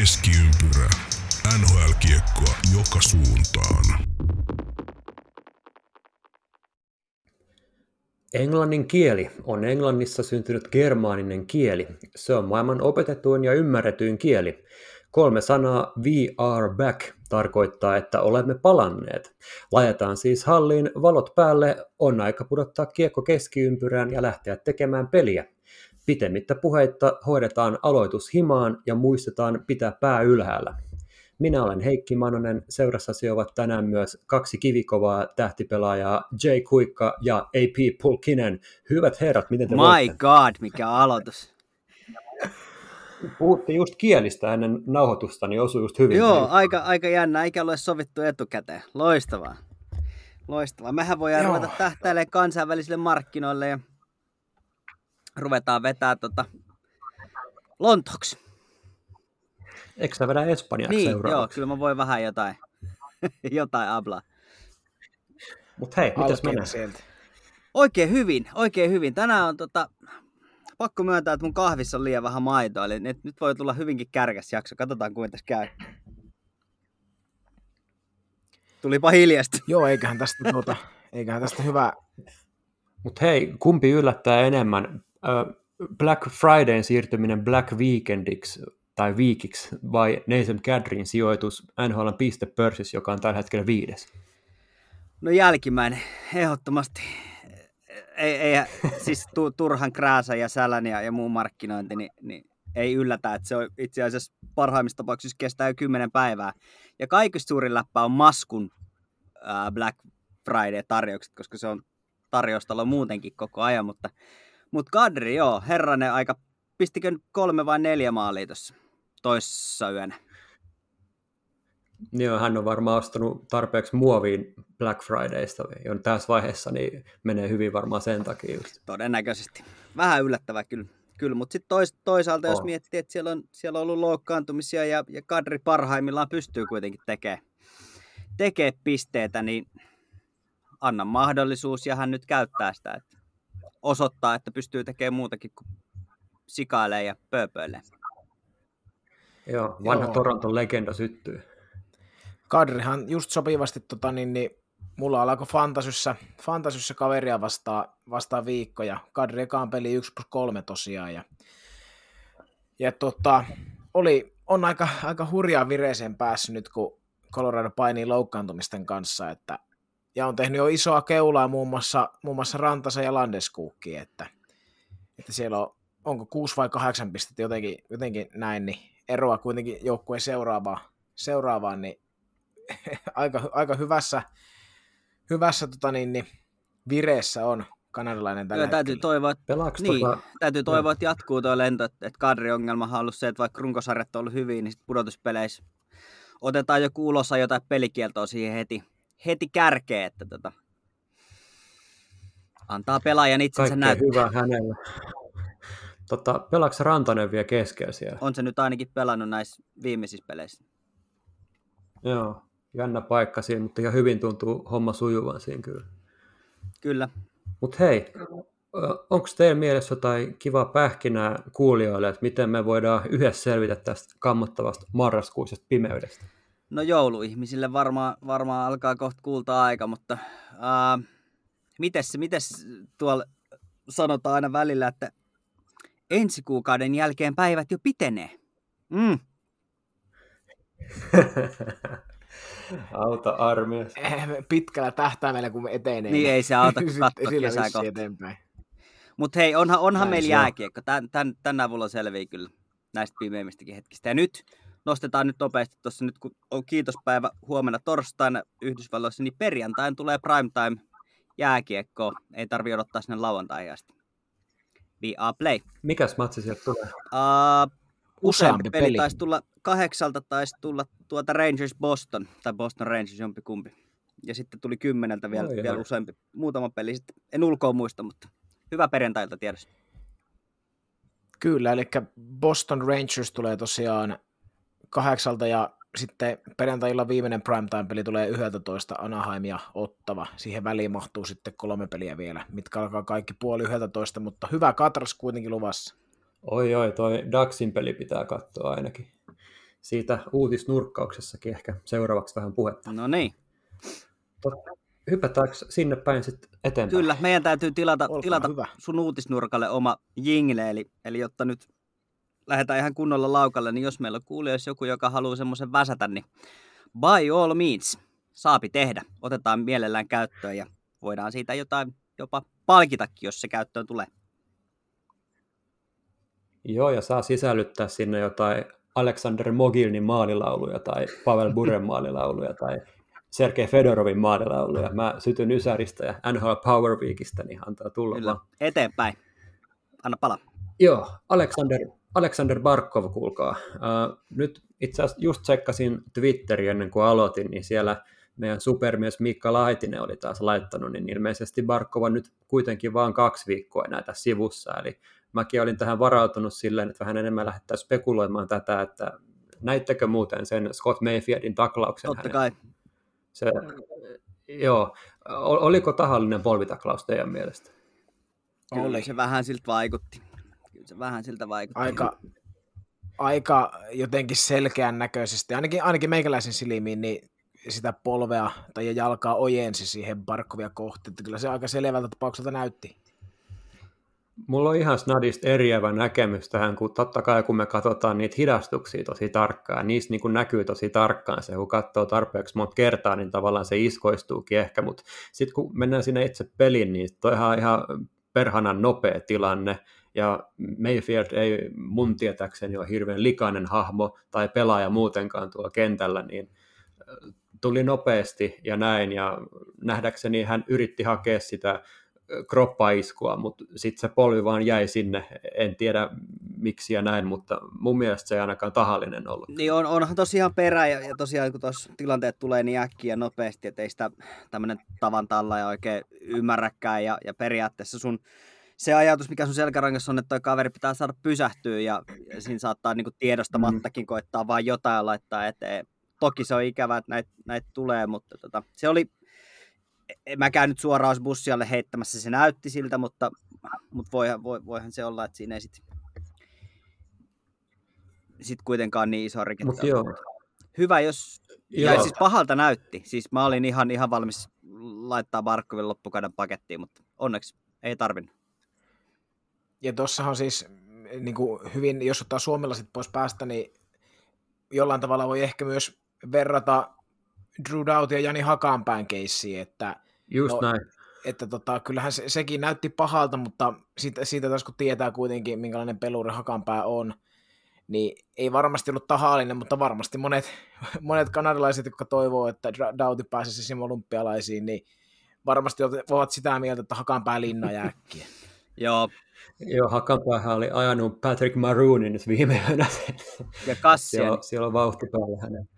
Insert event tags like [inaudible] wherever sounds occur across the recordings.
Keskiympyrä. NHL-kiekkoa joka suuntaan. Englannin kieli on Englannissa syntynyt germaaninen kieli. Se on maailman opetetuin ja ymmärretyin kieli. Kolme sanaa we are back tarkoittaa, että olemme palanneet. Lajetaan siis halliin valot päälle, on aika pudottaa kiekko keskiympyrään ja lähteä tekemään peliä. Pitemmittä puheitta hoidetaan aloitus himaan ja muistetaan pitää pää ylhäällä. Minä olen Heikki Manonen, seurassasi ovat tänään myös kaksi kivikovaa tähtipelaajaa, Jay Kuikka ja AP Pulkinen. Hyvät herrat, miten te My voitte? god, mikä aloitus. Puhuttiin just kielistä ennen nauhoitusta, niin osui just hyvin. Joo, aika, aika jännä, eikä ole sovittu etukäteen. Loistavaa. Loistavaa. Mehän voidaan Joo. ruveta tähtäilemään kansainvälisille markkinoille ja ruvetaan vetää tota Lontoksi. Eikö sä vedä Espanjaksi Niin, joo, seuraavaksi? kyllä mä voin vähän jotain, [laughs] jotain ablaa. Mutta hei, mitäs menee? sieltä. Oikein hyvin, oikein hyvin. Tänään on tota, pakko myöntää, että mun kahvissa on liian vähän maitoa, eli nyt, nyt voi tulla hyvinkin kärkäs jakso. Katsotaan, kuinka tässä käy. Tulipa hiljasta. [laughs] Joo, eiköhän tästä, tuota, eiköhän tästä hyvä, Mutta hei, kumpi yllättää enemmän? Black Fridayn siirtyminen Black Weekendiksi tai viikiksi vai Nathan Kadrin sijoitus NHLn pistepörssissä, joka on tällä hetkellä viides? No jälkimmäinen, ehdottomasti. Ei, ei, siis tu, turhan krääsä ja sälän ja, ja muu markkinointi, niin, niin ei yllätä, että se on itse asiassa parhaimmissa tapauksissa kestää jo kymmenen päivää. Ja kaikista suurin läppä on Maskun ää, Black Friday-tarjoukset, koska se on tarjoustalo muutenkin koko ajan, mutta, mutta Kadri, joo, herranen aika, pistikö kolme vai neljä maalia tuossa toissa yönä? Joo, hän on varmaan ostanut tarpeeksi muoviin Black Fridaysta jo tässä vaiheessa, niin menee hyvin varmaan sen takia just. Todennäköisesti. Vähän yllättävää kyllä. kyllä mutta sitten tois, toisaalta, jos On. miettii, että siellä on, siellä on ollut loukkaantumisia ja, ja Kadri parhaimmillaan pystyy kuitenkin tekemään tekee pisteitä, niin anna mahdollisuus ja hän nyt käyttää sitä. Että osoittaa, että pystyy tekemään muutakin kuin sikailee ja pööpöilee. Joo, vanha Joo. Toronton legenda syttyy. Kadrihan just sopivasti, tota, niin, niin, mulla alkoi Fantasyssä, Fantasyssä kaveria vastaan, vastaan viikko, ja Kadri ekaan peli 1 plus 3 tosiaan, ja, ja tota, oli, on aika, aika hurjaa vireeseen päässyt nyt, kun Colorado painii loukkaantumisten kanssa, että, ja on tehnyt jo isoa keulaa muun muassa, muun muassa Rantasa ja Landeskuukki, että, että siellä on, onko 6 vai 8 pistettä jotenkin, jotenkin näin, niin eroa kuitenkin joukkueen seuraavaan, seuraavaan niin [laughs] aika, aika hyvässä, hyvässä tota niin, niin, vireessä on kanadalainen tällä Kyllä täytyy toivoa, että Pelaaks Niin, tota, täytyy toivoa, että jatkuu tuo lento, että että Kadri-ongelmahan on ollut se, että vaikka runkosarjat on ollut hyvin, niin sit pudotuspeleissä otetaan joku ulos jotain pelikieltoa siihen heti, heti kärkeen, että tota, antaa pelaajan itsensä kaikkea näyttää. hyvää hänelle. Tota, pelaaks Rantanen vielä keskellä siellä? On se nyt ainakin pelannut näissä viimeisissä peleissä. Joo, jännä paikka siinä, mutta ihan hyvin tuntuu homma sujuvan siinä kyllä. Kyllä. Mutta hei, onko teidän mielessä jotain kivaa pähkinää kuulijoille, että miten me voidaan yhdessä selvitä tästä kammottavasta marraskuisesta pimeydestä? No jouluihmisille varmaan, varmaan alkaa kohta kuulta aika, mutta ää, mites, mites tuolla sanotaan aina välillä, että ensi kuukauden jälkeen päivät jo pitenee. Mm. [laughs] Auta armias. Eh, pitkällä tähtäimellä, kun me etenee. Niin ei se auta, [laughs] kun katsoo kesää eteenpäin. Mutta hei, onhan, onhan Näin meillä jääkiekko. Tän, tän, tän avulla selviää kyllä näistä pimeimmistäkin hetkistä. Ja nyt nostetaan nyt nopeasti tuossa nyt, kun on kiitospäivä huomenna torstaina Yhdysvalloissa, niin perjantain tulee primetime jääkiekko. Ei tarvi odottaa sinne lauantaihin asti. We are play. Mikäs matsi sieltä tulee? Uh, useampi peli. peli. taisi tulla kahdeksalta, taisi tulla tuota Rangers Boston, tai Boston Rangers jompikumpi. Ja sitten tuli kymmeneltä vielä, Oi, vielä useampi, muutama peli. Sitten en ulkoa muista, mutta hyvä perjantailta tiedossa. Kyllä, eli Boston Rangers tulee tosiaan kahdeksalta ja sitten perjantailla viimeinen primetime-peli tulee 11 Anaheim ja Ottava. Siihen väliin mahtuu sitten kolme peliä vielä, mitkä alkaa kaikki puoli 11, mutta hyvä katras kuitenkin luvassa. Oi oi, toi Daxin peli pitää katsoa ainakin. siitä uutisnurkkauksessakin ehkä seuraavaksi vähän puhetta. No niin. Hypätäänkö sinne päin sitten eteenpäin? Kyllä, meidän täytyy tilata, Olkaa tilata hyvä. sun uutisnurkalle oma jingle, eli, eli jotta nyt lähdetään ihan kunnolla laukalle, niin jos meillä on kuulijoissa joku, joka haluaa semmoisen väsätä, niin by all means, saapi tehdä. Otetaan mielellään käyttöön ja voidaan siitä jotain jopa palkitakin, jos se käyttöön tulee. Joo, ja saa sisällyttää sinne jotain Aleksander Mogilnin maalilauluja tai Pavel Buren [laughs] maalilauluja tai Sergei Fedorovin maalilauluja. Mä sytyn Ysäristä ja NHL Power Weekistä, niin antaa tulla Kyllä, vaan. eteenpäin. Anna pala. Joo, Alexander, Alexander Barkov, kuulkaa. Uh, nyt itse asiassa just tsekkasin Twitteriä ennen kuin aloitin, niin siellä meidän supermies Mikka Laitinen oli taas laittanut, niin ilmeisesti Barkov on nyt kuitenkin vaan kaksi viikkoa näitä sivussa, eli mäkin olin tähän varautunut silleen, että vähän enemmän lähdetään spekuloimaan tätä, että näittekö muuten sen Scott Mayfieldin taklauksen Totta hänen? kai. Se, joo, oliko tahallinen polvitaklaus teidän mielestä? Kyllä Oli. se vähän siltä vaikutti. Kyllä se vähän siltä vaikutti. Aika, aika jotenkin selkeän näköisesti, ainakin, ainakin meikäläisen silmiin, niin sitä polvea tai jalkaa ojensi siihen Barkovia kohti. Että kyllä se aika selvältä tapaukselta näytti. Mulla on ihan snadista eriävä näkemys tähän, kun totta kai kun me katsotaan niitä hidastuksia tosi tarkkaan, niissä niin kuin näkyy tosi tarkkaan se, kun katsoo tarpeeksi monta kertaa, niin tavallaan se iskoistuukin ehkä, mutta sitten kun mennään sinne itse peliin, niin toihan on ihan perhanan nopea tilanne, ja Mayfield ei mun tietääkseni ole hirveän likainen hahmo tai pelaaja muutenkaan tuolla kentällä, niin tuli nopeasti ja näin, ja nähdäkseni hän yritti hakea sitä kroppaiskua, mutta sitten se polvi vaan jäi sinne. En tiedä miksi ja näin, mutta mun mielestä se ei ainakaan tahallinen ollut. Niin on, onhan tosiaan perä ja, ja tosiaan kun tuossa tilanteet tulee niin äkkiä nopeasti, että ei sitä tämmöinen tavan talla ja oikein ymmärräkään ja, ja periaatteessa sun se ajatus, mikä sun selkärangassa on, että toi kaveri pitää saada pysähtyä ja, ja siinä saattaa niinku tiedostamattakin koittaa vaan jotain laittaa eteen. Toki se on ikävää, että näitä näit tulee, mutta tota, se oli, en mäkään nyt suoraan bussialle heittämässä, se näytti siltä, mutta, mutta voihan, voi, voihan se olla, että siinä ei sitten sit kuitenkaan niin iso rikettä hyvä, jos... Ja Joo. siis pahalta näytti. Siis mä olin ihan, ihan valmis laittaa Barkovin loppukauden pakettiin, mutta onneksi ei tarvinnut. Ja tuossahan siis niin kuin hyvin, jos ottaa suomalaiset pois päästä, niin jollain tavalla voi ehkä myös verrata Drew Doubt ja Jani Hakanpään keissiin, että, just No, näin. että tota, kyllähän se, sekin näytti pahalta, mutta siitä, siitä taas kun tietää kuitenkin, minkälainen peluri Hakanpää on, niin ei varmasti ollut tahallinen, mutta varmasti monet, [laughs] monet kanadalaiset, jotka toivoo, että Doughty pääsisi sinne olympialaisiin, niin varmasti ovat sitä mieltä, että Hakanpää linna ja äkkiä. Joo, Joo, Hakanpäähän oli ajanut Patrick Maroonin nyt viime yönä. ja Kassian. siellä, on- siellä on vauhti päällä hänen.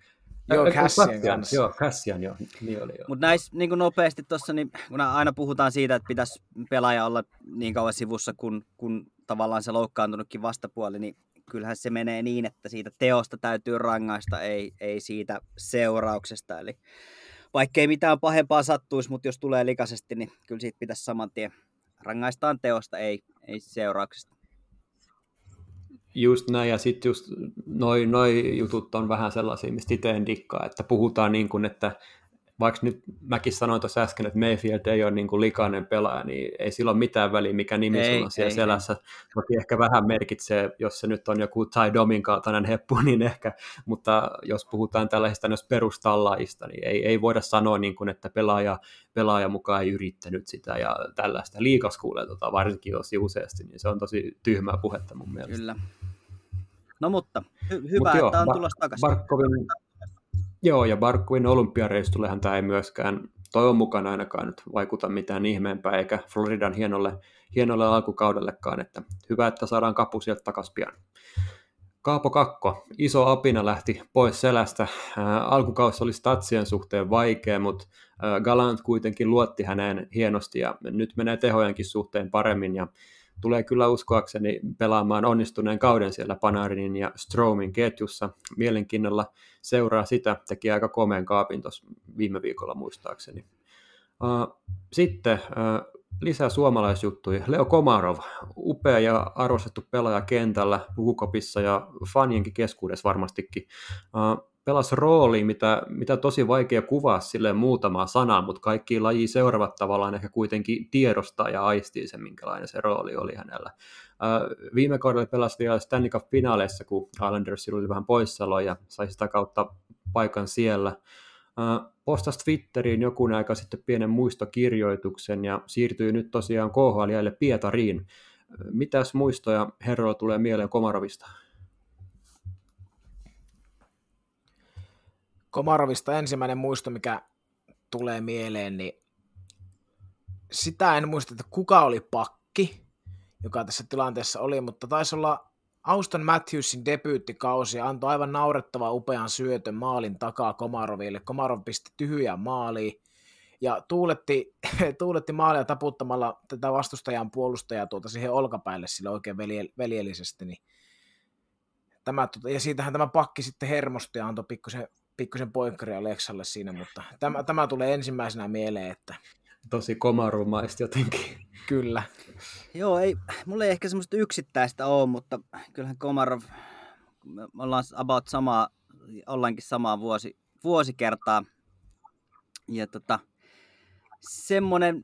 Joo, Cassian Cassian, kanssa. Joo, Cassian, joo. Niin oli, joo. Mutta näissä niin nopeasti tuossa, niin kun aina puhutaan siitä, että pitäisi pelaaja olla niin kauan sivussa, kun, kun tavallaan se loukkaantunutkin vastapuoli, niin kyllähän se menee niin, että siitä teosta täytyy rangaista, ei, ei siitä seurauksesta. Eli vaikka ei mitään pahempaa sattuisi, mutta jos tulee likaisesti, niin kyllä siitä pitäisi saman tien rangaistaan teosta, ei, ei seurauksesta. Just näin, ja sitten just noi, noi jutut on vähän sellaisia, mistä itse en dikkaa, että puhutaan niin kuin, että vaikka nyt mäkin sanoin tuossa äsken, että Mayfield ei ole niin kuin likainen pelaaja, niin ei sillä ole mitään väliä, mikä nimi Ei, sulla on siellä ei, selässä. Toki ehkä vähän merkitsee, jos se nyt on joku Ty Domin kaltainen heppu, [laughs] niin ehkä, mutta jos puhutaan tällaisista myös perustallaajista, niin ei, ei voida sanoa, niin kuin, että pelaaja, pelaaja mukaan ei yrittänyt sitä ja tällaista. Liikas kuulee tota, varsinkin tosi useasti, niin se on tosi tyhmää puhetta mun mielestä. Kyllä. No mutta, hy- hyvä, Mut joo, että on tulossa takaisin. Barkovin, joo, ja Barkovin olympiareistullehan tämä ei myöskään toivon mukaan ainakaan nyt vaikuta mitään ihmeempää, eikä Floridan hienolle, hienolle alkukaudellekaan, että hyvä, että saadaan kapu sieltä takaisin pian. Kaapo Kakko, iso apina lähti pois selästä. Alkukausi oli statsien suhteen vaikea, mutta Galant kuitenkin luotti häneen hienosti ja nyt menee tehojenkin suhteen paremmin ja tulee kyllä uskoakseni pelaamaan onnistuneen kauden siellä Panarinin ja Stromin ketjussa. Mielenkiinnolla seuraa sitä, teki aika komeen kaapin tuossa viime viikolla muistaakseni. Sitten lisää suomalaisjuttuja. Leo Komarov, upea ja arvostettu pelaaja kentällä, pukukopissa ja fanienkin keskuudessa varmastikin. Pelasi rooli, mitä, mitä tosi vaikea kuvaa sille muutamaa sanaa, mutta kaikki laji seuraavat tavallaan ehkä kuitenkin tiedostaa ja aistii sen, minkälainen se rooli oli hänellä. Uh, viime kaudella pelasi vielä Stanley Cup-finaaleissa, kun Islandersilla oli vähän poissaolo ja sai sitä kautta paikan siellä. Uh, postasi Twitteriin joku aika sitten pienen muistokirjoituksen ja siirtyy nyt tosiaan KHL Pietariin. Mitäs muistoja herroilla tulee mieleen Komarovista? Komarovista ensimmäinen muisto, mikä tulee mieleen, niin sitä en muista, että kuka oli pakki, joka tässä tilanteessa oli, mutta taisi olla Auston Matthewsin debyyttikausi ja antoi aivan naurettava upean syötön maalin takaa Komaroville. Komarov pisti tyhjään maaliin ja tuuletti, [laughs] tuuletti maalia taputtamalla tätä vastustajan puolustajaa tuota siihen olkapäälle sille oikein velje, veljellisesti. Niin tämä, tuota, ja siitähän tämä pakki sitten hermosti ja antoi pikkusen, pikkusen poikkari Aleksalle siinä, mutta tämä, tämä tulee ensimmäisenä mieleen, että tosi komarumaista jotenkin. Kyllä. Joo, ei, mulla ei ehkä semmoista yksittäistä ole, mutta kyllähän Komarov, me ollaan about samaa, ollaankin samaa vuosi, vuosikertaa. Ja tota, semmoinen,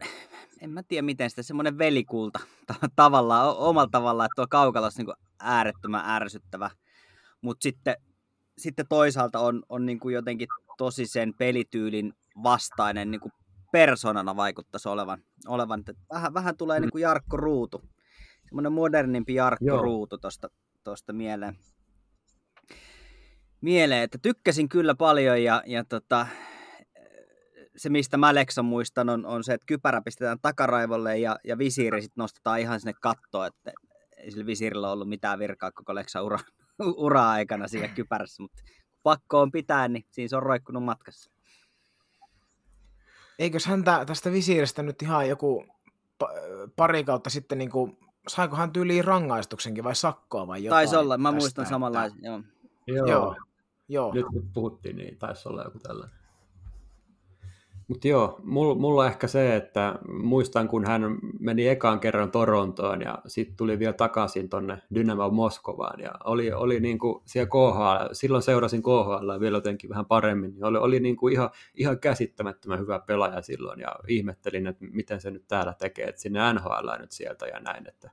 en mä tiedä miten sitä, semmoinen velikulta [laughs] tavallaan, omalla tavallaan, että tuo Kaukalas niin äärettömän ärsyttävä. Mutta sitten, sitten toisaalta on, on niin kuin jotenkin tosi sen pelityylin vastainen niin kuin persoonana vaikuttaisi olevan. olevan. Että vähän, vähän tulee mm. niin kuin Jarkko Ruutu, semmoinen modernimpi Jarkko Joo. Ruutu tuosta tosta mieleen. mieleen. Että tykkäsin kyllä paljon ja, ja tota, se, mistä mä Leksan muistan, on, on se, että kypärä pistetään takaraivolle ja, ja visiiri sitten nostetaan ihan sinne kattoon, että ei sillä visiirillä ollut mitään virkaa koko Leksan ura, [laughs] ura-aikana siinä kypärässä, mutta pakko on pitää, niin siinä se on roikkunut matkassa eikös häntä tästä visiiristä nyt ihan joku pari kautta sitten, niin kuin, saiko hän tyyliin rangaistuksenkin vai sakkoa vai jotain? Taisi olla, mä tästä, muistan samanlaisen, joo. Joo. joo. joo. Nyt kun puhuttiin, niin taisi olla joku tällainen. Mutta joo, mulla, ehkä se, että muistan kun hän meni ekaan kerran Torontoon ja sitten tuli vielä takaisin tonne Dynamo Moskovaan ja oli, oli niin kuin siellä KHL, silloin seurasin KHL vielä jotenkin vähän paremmin, niin oli, oli niin kuin ihan, ihan käsittämättömän hyvä pelaaja silloin ja ihmettelin, että miten se nyt täällä tekee, että sinne NHL nyt sieltä ja näin, että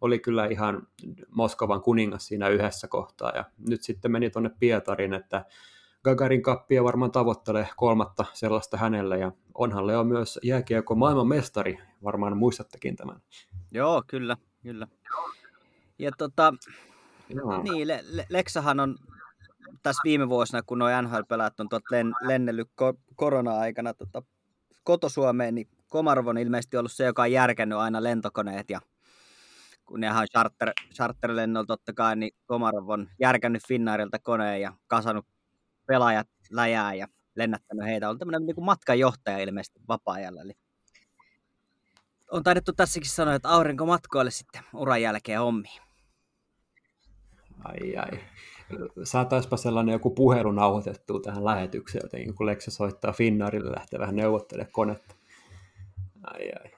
oli kyllä ihan Moskovan kuningas siinä yhdessä kohtaa ja nyt sitten meni tuonne Pietarin, että Gagarin kappia varmaan tavoittelee kolmatta sellaista hänelle, ja onhan Leo myös jääkiekko maailman mestari, varmaan muistattekin tämän. Joo, kyllä, kyllä. Ja tota, Joo. niin, Le- Le- Leksahan on tässä viime vuosina, kun nuo NHL-pelaat on tuot len- lennellyt ko- korona-aikana tota, kotosuomeen, niin Komarov on ilmeisesti ollut se, joka on järkännyt aina lentokoneet ja kun nehän on charter, charterlennolla totta kai, niin Komarov on järkännyt Finnairilta koneen ja kasannut pelaajat läjää ja lennättänyt heitä. On tämmöinen niin matkanjohtaja ilmeisesti vapaa-ajalla. Eli on taidettu tässäkin sanoa, että aurinko matkoille sitten uran jälkeen hommiin. Ai ai. Saataispa sellainen joku puhelu nauhoitettu tähän lähetykseen, jotenkin kun Lexa soittaa Finnaarille lähtee vähän neuvottelemaan konetta. Ai ai.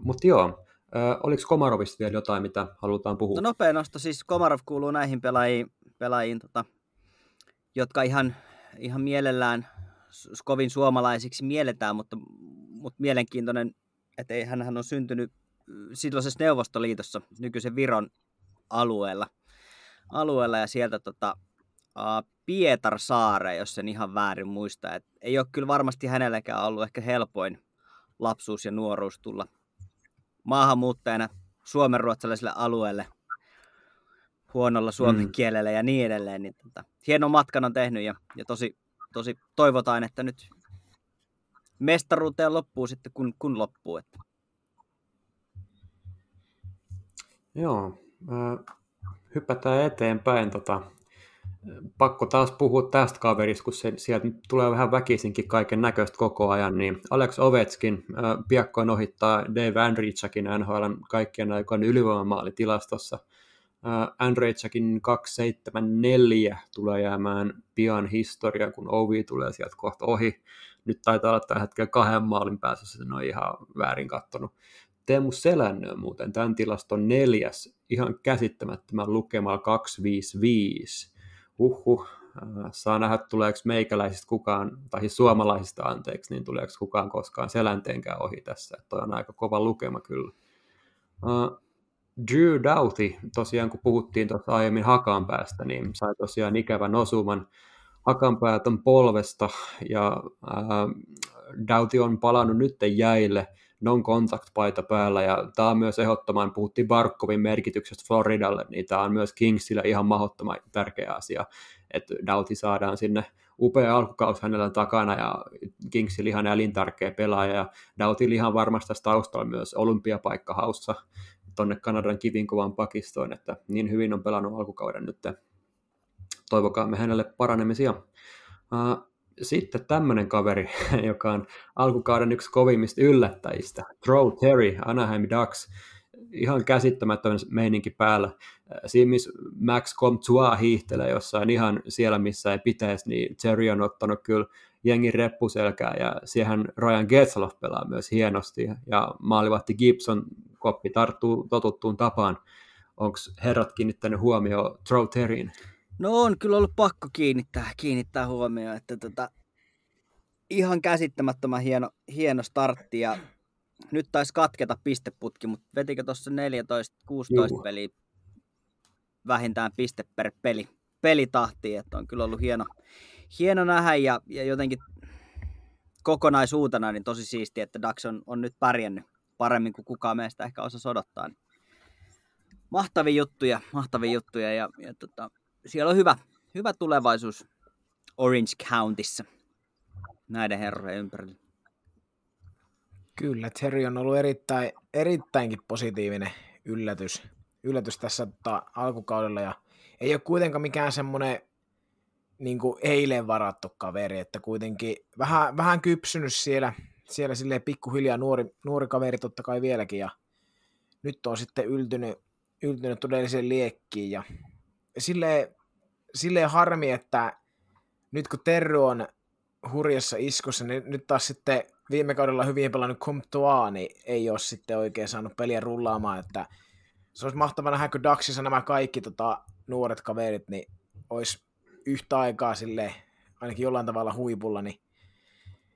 Mutta joo, Ö, oliko Komarovista vielä jotain, mitä halutaan puhua? No nopea nosto, siis Komarov kuuluu näihin pelaajiin, pelaajiin tota, jotka ihan, ihan mielellään kovin suomalaisiksi mielletään, mutta, mutta mielenkiintoinen, että ei, hän on syntynyt silloisessa Neuvostoliitossa, nykyisen Viron alueella, alueella ja sieltä tota, Pietarsaare, jos sen ihan väärin muista. Et ei ole kyllä varmasti hänelläkään ollut ehkä helpoin lapsuus ja nuoruus tulla maahanmuuttajana suomenruotsalaiselle alueelle – huonolla suomen mm. kielellä ja niin edelleen. Niin tota, hieno matkan on tehnyt ja, ja tosi, tosi toivotaan, että nyt mestaruuteen loppuu sitten kun, kun loppuu. Että. Joo, äh, hypätään eteenpäin. Tota, pakko taas puhua tästä kaverista, kun se, sieltä tulee vähän väkisinkin kaiken näköistä koko ajan, niin Alex Ovetskin äh, piakkoin ohittaa Dave Andrichakin NHL kaikkien aikojen ylivoimamaalitilastossa. Androidsakin 274 tulee jäämään pian historia, kun Ovi tulee sieltä kohta ohi. nyt taitaa olla tällä hetkellä kahden maalin päässä, se on ihan väärin kattonut. Teemu Selännö muuten tämän tilaston neljäs, ihan käsittämättömän lukemalla 255. Huhhuh, äh, saa nähdä tuleeko meikäläisistä kukaan, tai siis suomalaisista anteeksi, niin tuleeko kukaan koskaan selänteenkään ohi tässä. Toi on aika kova lukema kyllä. Uh, Drew Doughty, tosiaan kun puhuttiin tuossa aiemmin Hakanpäästä, niin sai tosiaan ikävän osuman Hakanpäät polvesta, ja äh, Doughty on palannut nyt jäille – non-contact-paita päällä, ja tämä on myös ehdottoman, puhuttiin Barkovin merkityksestä Floridalle, niin tämä on myös Kingsille ihan mahdottoman tärkeä asia, että Doughty saadaan sinne upea alkukausi hänellä takana, ja Kingsille ihan elintärkeä pelaaja, ja Doughty ihan varmasti tässä taustalla myös olympiapaikka tuonne Kanadan kivinkuvan pakistoon, että niin hyvin on pelannut alkukauden nyt. Toivokaamme hänelle paranemisia. Sitten tämmöinen kaveri, [laughs] joka on alkukauden yksi kovimmista yllättäjistä, Troy Terry, Anaheim Ducks, ihan käsittämätön meininki päällä. Siinä missä Max Comtois hiihtelee jossain ihan siellä, missä ei pitäisi, niin Terry on ottanut kyllä jengin reppuselkää ja siihen Ryan Getzloff pelaa myös hienosti ja maalivahti Gibson koppi tarttuu totuttuun tapaan. Onko herrat kiinnittänyt huomioon Troy Terryin? No on kyllä ollut pakko kiinnittää, kiinnittää huomioon, että tota, ihan käsittämättömän hieno, hieno startti ja nyt taisi katketa pisteputki, mutta vetikö tuossa 14-16 peliä vähintään piste per peli, pelitahti, että on kyllä ollut hieno, hieno nähdä ja, ja jotenkin kokonaisuutena niin tosi siistiä, että Dax on, on nyt pärjännyt paremmin kuin kukaan meistä ehkä osaa odottaa. Niin mahtavia juttuja, mahtavia juttuja ja, ja tota, siellä on hyvä, hyvä tulevaisuus Orange Countyssa näiden herrojen ympärillä. Kyllä, Terry on ollut erittäin, erittäinkin positiivinen yllätys, yllätys tässä tota, alkukaudella ja ei ole kuitenkaan mikään semmoinen niin eilen varattu kaveri, että kuitenkin vähän, vähän kypsynyt siellä, siellä silleen pikkuhiljaa nuori, nuori kaveri totta kai vieläkin ja nyt on sitten yltynyt, yltynyt todelliseen liekkiin ja silleen, silleen harmi, että nyt kun Terry on hurjassa iskussa, niin nyt taas sitten viime kaudella hyvin pelannut Comtois, niin ei ole sitten oikein saanut peliä rullaamaan, että se olisi mahtavaa nähdä, kun Daxissa nämä kaikki tota, nuoret kaverit, niin olisi yhtä aikaa sille ainakin jollain tavalla huipulla, niin,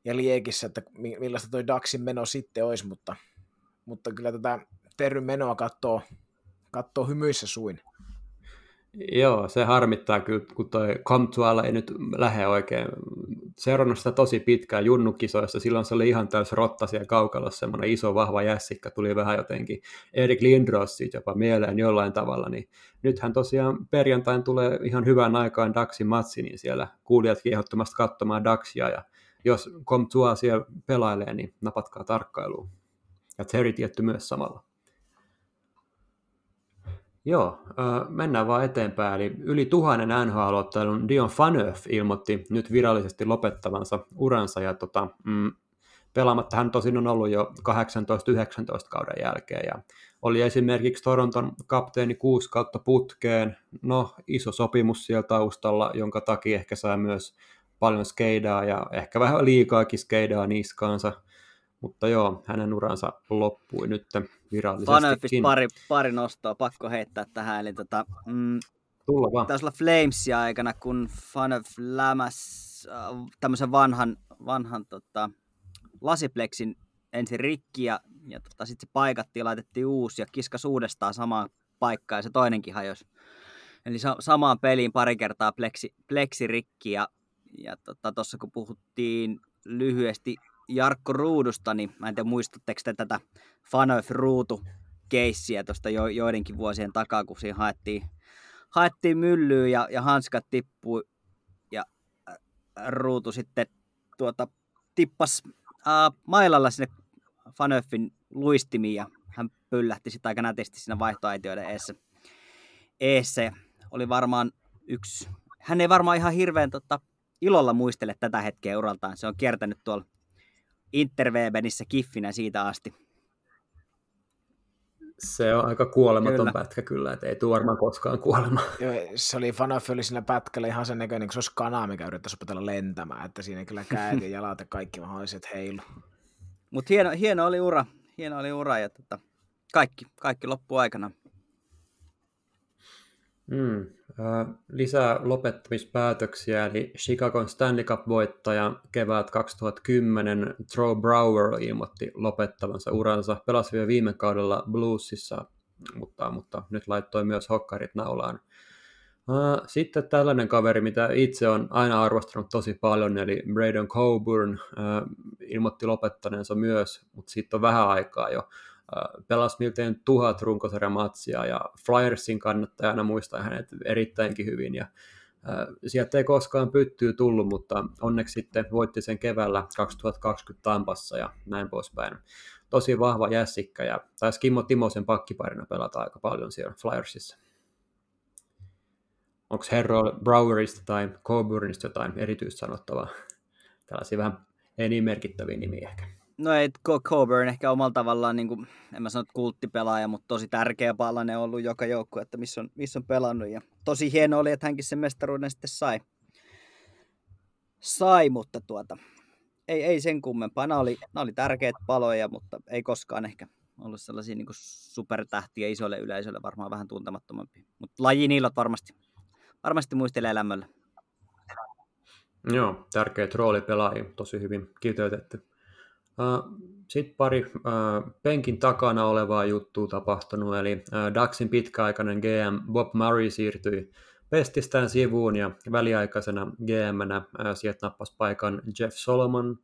ja liekissä, että millaista toi Daxin meno sitten olisi, mutta, mutta kyllä tätä Terryn menoa katsoo, katsoo hymyissä suin. Joo, se harmittaa kyllä, kun toi Comtualla ei nyt lähde oikein. Seurannut sitä tosi pitkään junnukisoissa, silloin se oli ihan täys rotta siellä kaukalossa, semmoinen iso vahva jässikkä, tuli vähän jotenkin Erik Lindros siitä jopa mieleen jollain tavalla, niin nythän tosiaan perjantain tulee ihan hyvään aikaan Daxin matsi, niin siellä kuulijatkin ehdottomasti katsomaan Daxia, ja jos Comtua siellä pelailee, niin napatkaa tarkkailuun. Ja Terry tietty myös samalla. Joo, mennään vaan eteenpäin. Eli yli tuhannen NHL-ottelun Dion Phaneuf ilmoitti nyt virallisesti lopettavansa uransa, ja tota, mm, pelaamatta hän tosin on ollut jo 18-19 kauden jälkeen, ja oli esimerkiksi Toronton kapteeni 6 kautta putkeen, no iso sopimus siellä taustalla, jonka takia ehkä saa myös paljon skeidaa ja ehkä vähän liikaakin skeidaa niskaansa, mutta joo, hänen uransa loppui nyt virallisesti. pari, pari nostoa, pakko heittää tähän. Eli tota, mm, Tulla vaan. Taisi olla Flamesia aikana, kun Faneuf lämäs äh, tämmöisen vanhan, vanhan tota, lasipleksin ensin rikki ja, ja tota, sitten se paikattiin ja laitettiin uusi ja kiskas uudestaan samaan paikkaan ja se toinenkin hajosi. Eli sa- samaan peliin pari kertaa pleksi, pleksi rikki ja, ja tuossa tota, kun puhuttiin lyhyesti Jarkko Ruudusta, niin mä en tiedä muistutteko te tätä Fanoif Ruutu keissiä tuosta jo, joidenkin vuosien takaa, kun siinä haettiin, haettiin myllyyn ja, ja hanskat tippui ja äh, Ruutu sitten tuota, tippas ää, mailalla sinne Fanöffin luistimiin ja hän pyllähti sitten aika nätisti siinä vaihtoaitioiden eessä. eessä. Oli varmaan yksi, hän ei varmaan ihan hirveän tota, ilolla muistele tätä hetkeä uraltaan. Se on kiertänyt tuolla Interwebenissä kiffinä siitä asti. Se on aika kuolematon kyllä. pätkä kyllä, että ei tule varmaan koskaan kuolema. se oli Fanafi oli siinä pätkällä ihan sen näköinen, kun se olisi kana, mikä yrittäisi opetella lentämään, että siinä kyllä käät ja jalat ja kaikki mahdolliset heilu. Mutta hieno, hieno, oli ura, hieno oli ura ja tota, kaikki, kaikki loppu aikana. Mm, lisää lopettamispäätöksiä, eli Chicagon Stanley Cup-voittaja kevät 2010 Troy Brower ilmoitti lopettavansa uransa. Pelasi vielä viime kaudella Bluesissa, mutta, mutta nyt laittoi myös hokkarit naulaan. Sitten tällainen kaveri, mitä itse on aina arvostanut tosi paljon, eli Braden Coburn ilmoitti lopettaneensa myös, mutta siitä on vähän aikaa jo pelasi miltei tuhat runkosarjamatsia ja Flyersin kannattajana muistaa hänet erittäinkin hyvin ja sieltä ei koskaan pyttyy tullut, mutta onneksi sitten voitti sen keväällä 2020 Tampassa ja näin poispäin. Tosi vahva jässikkä ja taisi Kimmo Timosen pakkiparina pelata aika paljon siellä Flyersissa. Onko Herro Browerista tai Coburnista jotain erityistä sanottavaa? Tällaisia vähän ei niin merkittäviä nimiä ehkä. No ei, Coburn ehkä omalla tavallaan, niin kuin, en mä sano kulttipelaaja, mutta tosi tärkeä palanen ollut joka joukku, että missä on, missä on pelannut. Ja tosi hieno oli, että hänkin sen mestaruuden sitten sai. Sai, mutta tuota, ei, ei sen kummempaa. Nämä oli, nämä oli tärkeät paloja, mutta ei koskaan ehkä ollut sellaisia niin supertähtiä isolle yleisölle, varmaan vähän tuntemattomampi. Mutta laji niillä varmasti, varmasti muistelee elämällä. Joo, tärkeät roolipelaajia, tosi hyvin kiteytetty. Sitten pari penkin takana olevaa juttua tapahtunut, eli Daxin pitkäaikainen GM Bob Murray siirtyi pestistään sivuun ja väliaikaisena GM-nä sieltä nappasi paikan Jeff Solomon.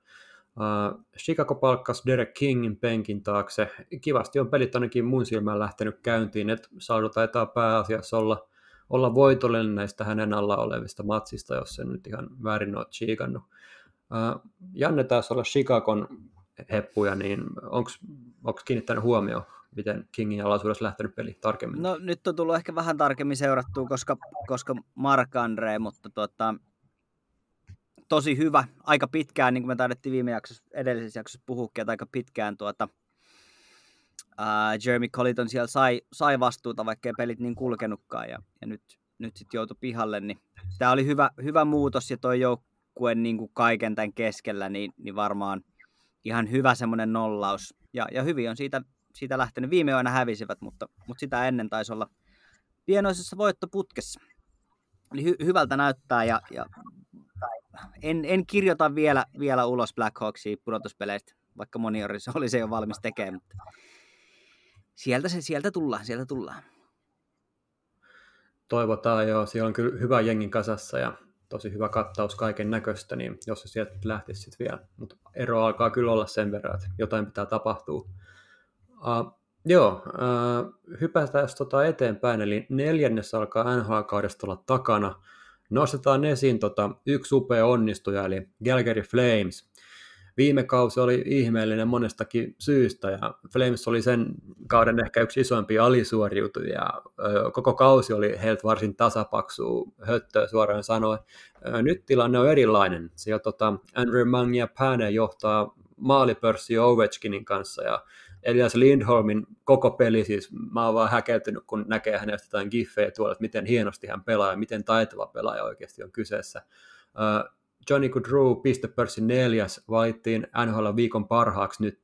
Chicago palkkasi Derek Kingin penkin taakse. Kivasti on pelit ainakin mun silmään lähtenyt käyntiin, että Saldo taitaa pääasiassa olla, olla voitollinen näistä hänen alla olevista matsista, jos se nyt ihan väärin ole chiikannut. Janne taas olla Chicagon heppuja, niin onko kiinnittänyt huomioon, miten Kingin alaisuudessa lähtenyt peli tarkemmin? No nyt on tullut ehkä vähän tarkemmin seurattua, koska, koska Mark Andre, mutta tuota, tosi hyvä. Aika pitkään, niin kuin me taidettiin viime jaksossa, edellisessä jaksossa puhukin, että aika pitkään tuota, ää, Jeremy Colliton siellä sai, sai vastuuta, vaikka pelit niin kulkenutkaan, ja, ja nyt, nyt sitten joutui pihalle, niin tämä oli hyvä, hyvä muutos, ja tuo joukkue niin kuin kaiken tämän keskellä, niin, niin varmaan ihan hyvä semmoinen nollaus. Ja, ja hyvin on siitä, siitä lähtenyt. Viime aina hävisivät, mutta, mutta sitä ennen taisi olla pienoisessa voittoputkessa. Eli hy, hyvältä näyttää ja, ja en, en kirjoita vielä, vielä ulos Black Hawksia pudotuspeleistä, vaikka moni oli se jo valmis tekemään, mutta sieltä, se, sieltä tullaan, sieltä tullaan. Toivotaan joo, siellä on kyllä hyvä jengin kasassa ja tosi hyvä kattaus kaiken näköistä, niin jos se sieltä lähtisi sitten vielä. Mutta ero alkaa kyllä olla sen verran, että jotain pitää tapahtua. Uh, joo, uh, hypätään tota eteenpäin, eli neljännes alkaa NHL-kaudesta olla takana. Nostetaan esiin tota, yksi upea onnistuja, eli Calgary Flames viime kausi oli ihmeellinen monestakin syystä ja Flames oli sen kauden ehkä yksi isoimpia alisuoriutujia. Koko kausi oli heiltä varsin tasapaksu höttöä suoraan sanoen. Nyt tilanne on erilainen. Siellä tota, Andrew Mangia Pane johtaa maalipörssi Ovechkinin kanssa ja Elias Lindholmin koko peli, siis mä oon vaan häkeltynyt, kun näkee hänestä jotain giffejä tuolla, että miten hienosti hän pelaa ja miten taitava pelaaja oikeasti on kyseessä. Johnny Goodrow pistepörssin neljäs valittiin NHL viikon parhaaksi nyt.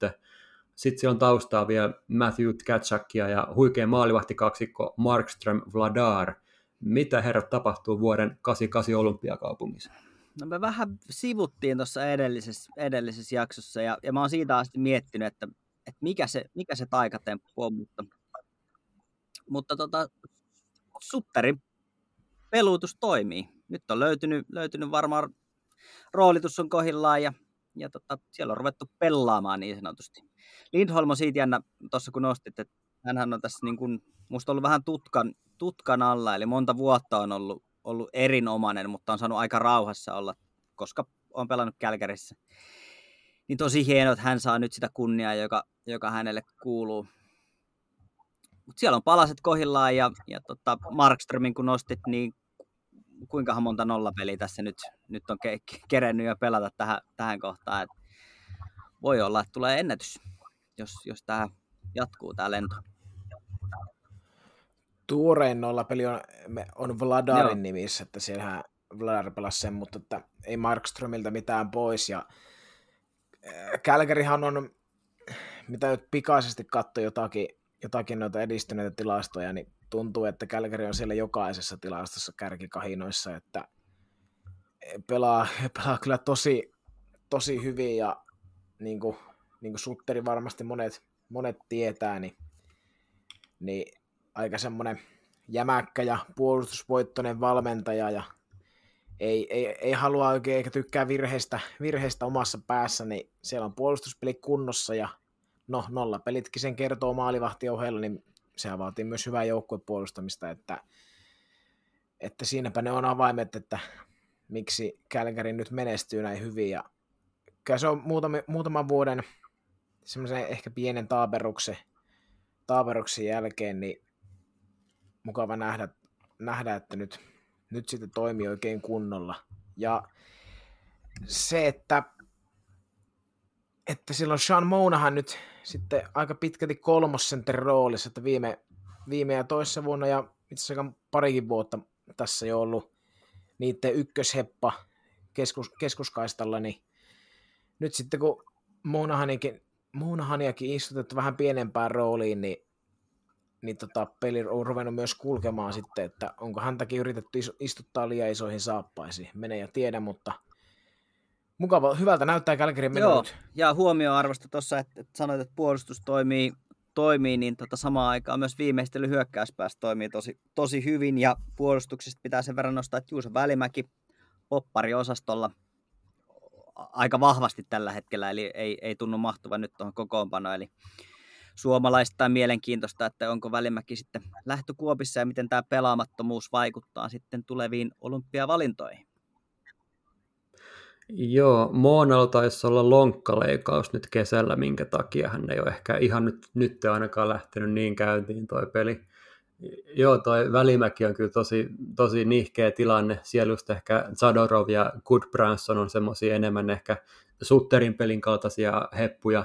Sitten siellä on taustaa vielä Matthew Tkatsakia ja huikea maalivahtikaksikko Markström Vladar. Mitä herrat tapahtuu vuoden 88 olympiakaupungissa? No me vähän sivuttiin tuossa edellisessä, edellisessä jaksossa ja, ja mä oon siitä asti miettinyt, että, että mikä, se, mikä se taikatemppu on, mutta, mutta tota, Sutterin peluutus toimii. Nyt on löytynyt, löytynyt varmaan roolitus on kohillaan ja, ja tota, siellä on ruvettu pelaamaan niin sanotusti. Lindholm on siitä jännä, tuossa kun nostit, että hänhän on tässä niin kuin, musta ollut vähän tutkan, tutkan alla, eli monta vuotta on ollut, ollut erinomainen, mutta on saanut aika rauhassa olla, koska on pelannut Kälkärissä. Niin tosi hienoa, että hän saa nyt sitä kunniaa, joka, joka hänelle kuuluu. Mutta siellä on palaset kohillaan ja, ja tota Markströmin kun nostit, niin kuinka monta nollapeliä tässä nyt, nyt on ke- kerennyt jo pelata tähän, tähän kohtaan. Et voi olla, että tulee ennätys, jos, jos tämä jatkuu tämä lento. tuorein nollapeli on, on Vladarin Joo. nimissä, että siellähän Vladar pelasi sen, mutta että ei Markströmiltä mitään pois. Ja Kälkärihan on, mitä nyt pikaisesti katsoi jotakin, jotakin noita edistyneitä tilastoja, niin tuntuu, että Kälkäri on siellä jokaisessa tilastossa kärkikahinoissa, että pelaa, [laughs] pelaa kyllä tosi, tosi hyvin ja niin kuin, niin kuin Sutteri varmasti monet, monet tietää, niin, niin aika semmoinen jämäkkä ja puolustusvoittoinen valmentaja ja ei, ei, ei halua oikein eikä tykkää virheistä, virheistä omassa päässä, niin siellä on puolustuspeli kunnossa ja no nolla pelitkin sen kertoo maalivahti ohella, niin sehän vaatii myös hyvää joukkuepuolustamista, että, että siinäpä ne on avaimet, että miksi Calgary nyt menestyy näin hyvin ja kyllä se on muutama, muutaman vuoden semmoisen ehkä pienen taaperuksen, taaperuksen jälkeen, niin mukava nähdä, nähdä että nyt, nyt sitten toimii oikein kunnolla. Ja se, että, että silloin Sean Mounahan nyt sitten aika pitkälti kolmossenterin roolissa, että viime, viime ja toissa vuonna ja itse asiassa parikin vuotta tässä jo ollut niiden ykkösheppa keskus, keskuskaistalla, niin nyt sitten kun Mounahanikin, Mounahaniakin istutettu vähän pienempään rooliin, niin niin tota, peli on ruvennut myös kulkemaan sitten, että onko häntäkin yritetty istuttaa liian isoihin saappaisiin. Mene ja tiedä, mutta mukava, hyvältä näyttää Kälkärin Joo, nyt. ja huomioarvosta tuossa, että, että sanoit, että puolustus toimii, toimii niin tota samaan aikaan myös viimeistely hyökkäyspäässä toimii tosi, tosi hyvin, ja puolustuksesta pitää sen verran nostaa, että Juuso Välimäki poppariosastolla aika vahvasti tällä hetkellä, eli ei, ei tunnu mahtuvan nyt tuohon kokoonpanoon, eli suomalaista mielenkiintoista, että onko Välimäki sitten lähtökuopissa ja miten tämä pelaamattomuus vaikuttaa sitten tuleviin olympiavalintoihin. Joo, Moonalla taisi olla lonkkaleikaus nyt kesällä, minkä takia hän ei ole ehkä ihan nyt, nyt ainakaan lähtenyt niin käyntiin toi peli. Joo, toi Välimäki on kyllä tosi, tosi nihkeä tilanne. Siellä just ehkä Zadorov ja Goodbranson on semmoisia enemmän ehkä Sutterin pelin kaltaisia heppuja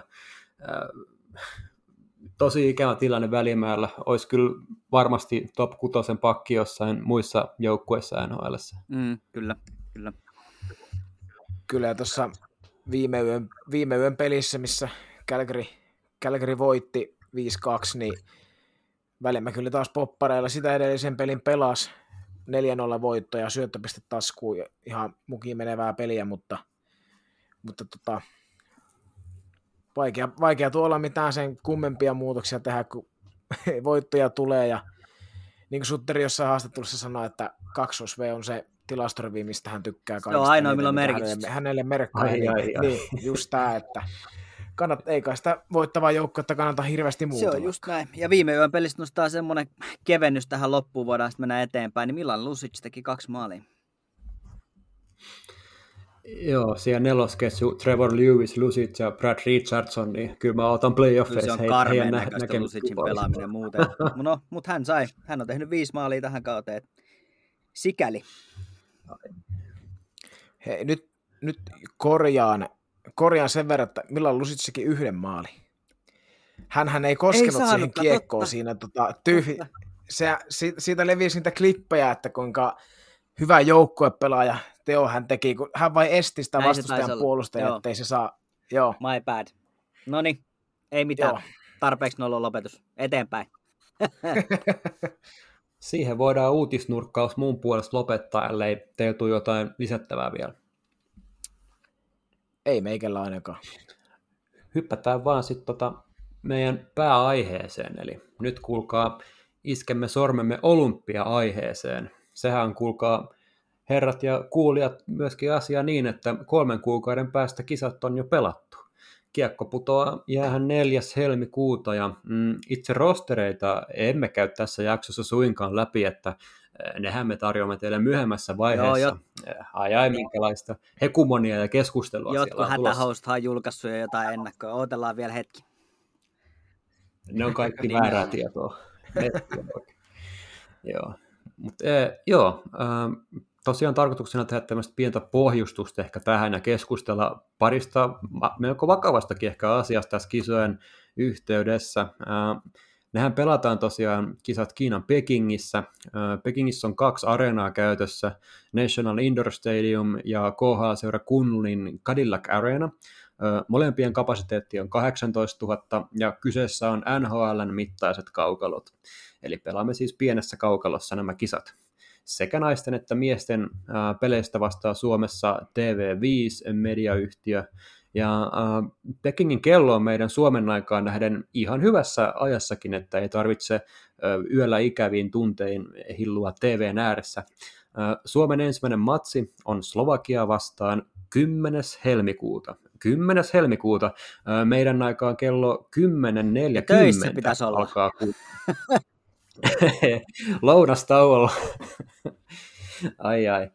tosi ikävä tilanne välimäellä. Olisi kyllä varmasti top 6 pakki jossain muissa joukkueissa NHL. Mm, kyllä, kyllä. Kyllä tuossa viime yön, viime yön pelissä, missä Calgary, Calgary voitti 5-2, niin välimmä kyllä taas poppareilla sitä edellisen pelin pelas. 4-0 voitto ja syöttöpiste taskuun ihan mukiin menevää peliä, mutta, mutta tota, vaikea, vaikea tuolla mitään sen kummempia muutoksia tehdä, kun [laughs] voittoja tulee ja niin kuin Sutteri jossain haastattelussa sanoi, että kaksos V on se tilastorivi, mistä hän tykkää kaikista. Se on ainoa, milloin merkitystä. Hänelle, hänelle merkkaa. Ai, ai, ai. niin, just tämä, että kannat, ei kai sitä voittavaa joukkuetta kannata hirveästi muuta. Se on just näin. Ja viime yön pelistä nostaa semmoinen kevennys tähän loppuun, voidaan sitten mennä eteenpäin. Niin Milan Lusic teki kaksi maalia. Joo, siellä nelosketju Trevor Lewis, Lucic ja Brad Richardson, niin kyllä mä otan playoffeissa Se on karmeen nä- näköistä Lucicin pelaaminen muuten. no, mutta hän sai, hän on tehnyt viisi maalia tähän kauteen. Sikäli. Hei, nyt, nyt korjaan, korjaan sen verran, että milloin Lucic yhden maali. Hänhän ei koskenut ei siihen kiekkoon totta. siinä tota, tyhj... Se, siitä levisi niitä klippejä, että kuinka hyvä joukkuepelaaja teo hän teki, kun hän vain esti sitä vastustajan puolustajan, ettei se saa. Joo. My bad. No niin, ei mitään. Joo. Tarpeeksi nolla lopetus. Eteenpäin. [laughs] Siihen voidaan uutisnurkkaus muun puolesta lopettaa, ellei teillä tule jotain lisättävää vielä. Ei meikällä ainakaan. Hyppätään vaan sitten tota meidän pääaiheeseen, eli nyt kuulkaa iskemme sormemme olympia-aiheeseen. Sehän on, kuulkaa, herrat ja kuulijat myöskin asia niin, että kolmen kuukauden päästä kisat on jo pelattu. Kiekko putoaa jäähän 4. helmikuuta ja mm, itse rostereita emme käy tässä jaksossa suinkaan läpi, että eh, nehän me tarjoamme teille myöhemmässä vaiheessa. Joo, jo. Eh, ai ai, minkälaista hekumonia ja keskustelua Jotkut hätähoustaa on julkaissut jo jotain ennakkoa. Odotellaan vielä hetki. Ne on kaikki väärää tietoa. Joo. Mut, ee, joo, äh, tosiaan tarkoituksena tehdä tämmöistä pientä pohjustusta ehkä tähän ja keskustella parista melko vakavastakin ehkä asiasta tässä kisojen yhteydessä. Nehän pelataan tosiaan kisat Kiinan Pekingissä. Pekingissä on kaksi areenaa käytössä, National Indoor Stadium ja KH-seura Kunlin Cadillac Arena. Molempien kapasiteetti on 18 000 ja kyseessä on NHLn mittaiset kaukalot. Eli pelaamme siis pienessä kaukalossa nämä kisat. Sekä naisten että miesten peleistä vastaa Suomessa TV5 mediayhtiö, ja äh, Pekingin kello on meidän Suomen aikaan nähden ihan hyvässä ajassakin, että ei tarvitse äh, yöllä ikäviin tuntein hillua TVn ääressä. Äh, Suomen ensimmäinen matsi on Slovakia vastaan 10. helmikuuta. 10. helmikuuta. Meidän aikaan kello 10.40 Töissä pitäisi olla. alkaa [laughs] [laughs] lounastauolla. ai ai.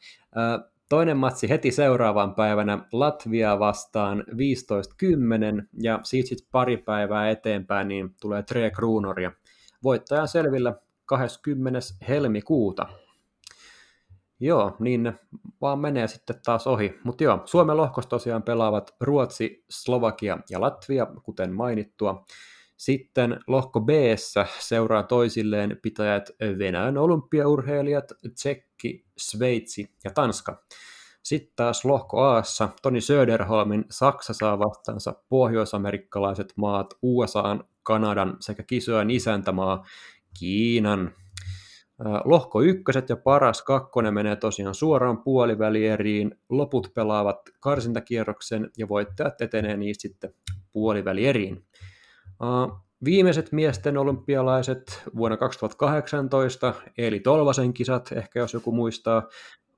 Toinen matsi heti seuraavan päivänä Latvia vastaan 15.10 ja siitä sitten pari päivää eteenpäin niin tulee Tre Kruunoria. Voittaja on selvillä 20. helmikuuta. Joo, niin ne vaan menee sitten taas ohi. Mutta joo, Suomen lohkossa tosiaan pelaavat Ruotsi, Slovakia ja Latvia, kuten mainittua. Sitten lohko b seuraa toisilleen pitäjät Venäjän olympiaurheilijat, Tsekki, Sveitsi ja Tanska. Sitten taas lohko a Toni Söderholmin Saksa saa vastaansa pohjoisamerikkalaiset maat USA, Kanadan sekä kisojen isäntämaa Kiinan. Lohko ykköset ja paras kakkonen menee tosiaan suoraan puolivälieriin. Loput pelaavat karsintakierroksen ja voittajat etenee niistä sitten puolivälieriin. Viimeiset miesten olympialaiset vuonna 2018, eli Tolvasen kisat, ehkä jos joku muistaa,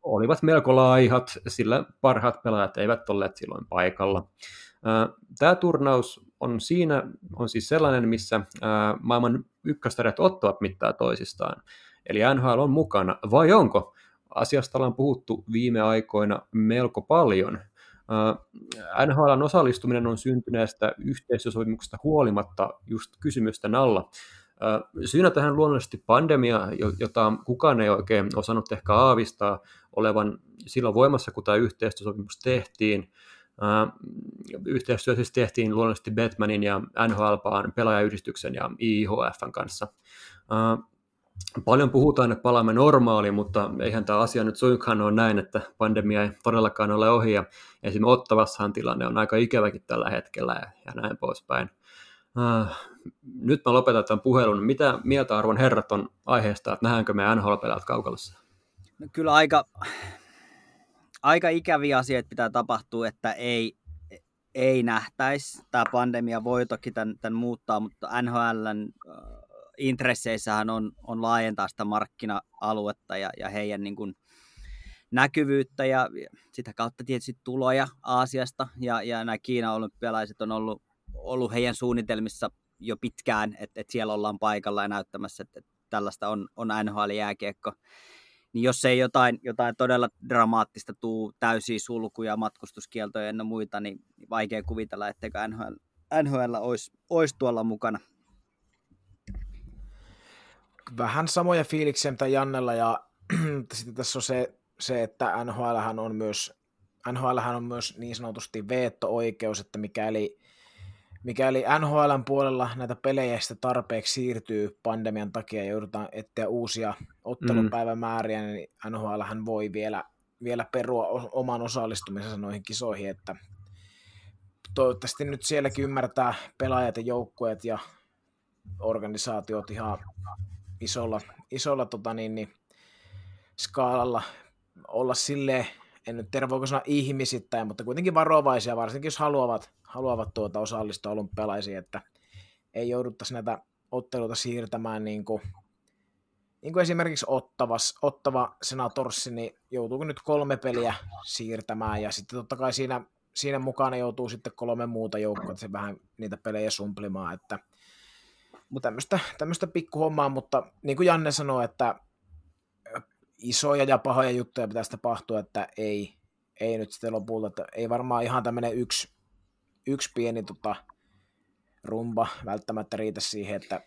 olivat melko laihat, sillä parhaat pelaajat eivät olleet silloin paikalla. Tämä turnaus on siinä, on siis sellainen, missä maailman ykköstäret ottavat mittaa toisistaan. Eli NHL on mukana, vai onko? Asiasta ollaan puhuttu viime aikoina melko paljon. NHLn osallistuminen on syntyneestä yhteistyösopimuksesta huolimatta just kysymysten alla. Syynä tähän luonnollisesti pandemia, jota kukaan ei oikein osannut ehkä aavistaa olevan silloin voimassa, kun tämä yhteistyösopimus tehtiin. Yhteistyö siis tehtiin luonnollisesti Batmanin ja NHLPAan pelaajayhdistyksen ja IHFn kanssa. Paljon puhutaan, että palaamme normaaliin, mutta eihän tämä asia nyt suinkaan ole näin, että pandemia ei todellakaan ole ohi. Ja esimerkiksi Ottavassahan tilanne on aika ikäväkin tällä hetkellä ja, ja näin poispäin. Uh, nyt mä lopetan tämän puhelun. Mitä mieltä arvon herrat on aiheesta, että nähdäänkö me NHL-pelaat kaukalossa? No kyllä aika, aika ikäviä asioita pitää tapahtua, että ei, ei nähtäisi. Tämä pandemia voi toki tämän, tämän muuttaa, mutta NHLn intresseissähän on, on laajentaa sitä markkina-aluetta ja, ja heidän niin kuin, näkyvyyttä ja sitä kautta tietysti tuloja Aasiasta. Ja, ja nämä Kiinan olympialaiset on ollut, ollut heidän suunnitelmissa jo pitkään, että, että siellä ollaan paikalla ja näyttämässä, että, että tällaista on, on NHL-jääkiekko. Niin jos ei jotain, jotain todella dramaattista tuu täysiä sulkuja, matkustuskieltoja ja muita, niin vaikea kuvitella, etteikö NHL, NHL olisi, olisi tuolla mukana vähän samoja fiiliksiä mitä Jannella ja [clears throat] sitten tässä on se, se että NHL on myös NHL on myös niin sanotusti veetto-oikeus, että mikäli, mikäli NHLn puolella näitä pelejä sitten tarpeeksi siirtyy pandemian takia ja joudutaan etsiä uusia ottelupäivämääriä, niin NHL voi vielä, vielä perua oman osallistumisensa noihin kisoihin, että toivottavasti nyt sielläkin ymmärtää pelaajat ja joukkueet ja organisaatiot ihan isolla, isolla tota niin, niin, skaalalla olla silleen, en nyt tiedä voiko sanoa ihmisittäin, mutta kuitenkin varovaisia, varsinkin jos haluavat, haluavat tuota osallistua olympialaisiin, että ei jouduttaisi näitä otteluita siirtämään niin kuin, niin kuin esimerkiksi Ottavas, Ottava Senatorssi, niin joutuuko nyt kolme peliä siirtämään, ja sitten totta kai siinä, siinä mukana joutuu sitten kolme muuta joukkoa, että se vähän niitä pelejä sumplimaan, että mutta tämmöistä, tämmöistä pikkuhommaa, mutta niin kuin Janne sanoi, että isoja ja pahoja juttuja pitäisi tapahtua, että ei, ei nyt sitten lopulta, että ei varmaan ihan tämmöinen yksi, yksi pieni tota, rumba välttämättä riitä siihen, että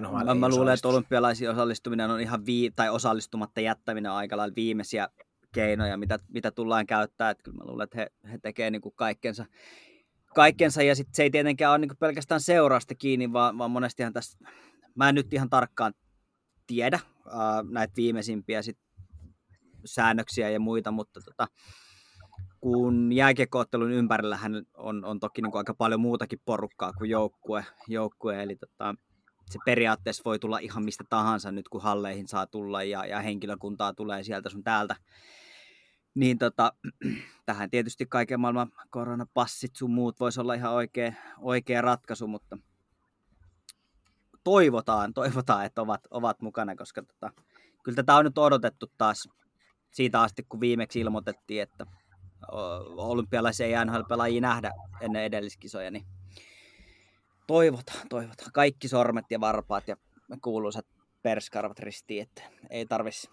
NHL Mä, mä luulen, että olympialaisiin osallistuminen on ihan vii- tai osallistumatta jättäminen aika lailla viimeisiä keinoja, mitä, mitä tullaan käyttää. Että kyllä mä luulen, että he, he tekevät niin kaikkensa kaikkensa ja sit se ei tietenkään ole niin pelkästään seurasta kiinni, vaan, vaan monestihan tässä Mä en nyt ihan tarkkaan tiedä uh, näitä viimeisimpiä sit säännöksiä ja muita, mutta tota, kun jääkiekkoottelun ympärillähän on, on toki niin kuin aika paljon muutakin porukkaa kuin joukkue, joukkue eli tota, se periaatteessa voi tulla ihan mistä tahansa nyt, kun halleihin saa tulla ja, ja henkilökuntaa tulee sieltä sun täältä. Niin tota, [clears throat] tähän tietysti kaiken maailman koronapassit sun muut voisi olla ihan oikea, oikea ratkaisu, mutta toivotaan, toivotaan, että ovat, ovat mukana, koska tota, kyllä tätä on nyt odotettu taas siitä asti, kun viimeksi ilmoitettiin, että olympialaisia ei NHL-pelaajia nähdä ennen edelliskisoja, niin toivotaan, toivotaan. Kaikki sormet ja varpaat ja kuuluisat perskarvat ristiin, että ei tarvitsisi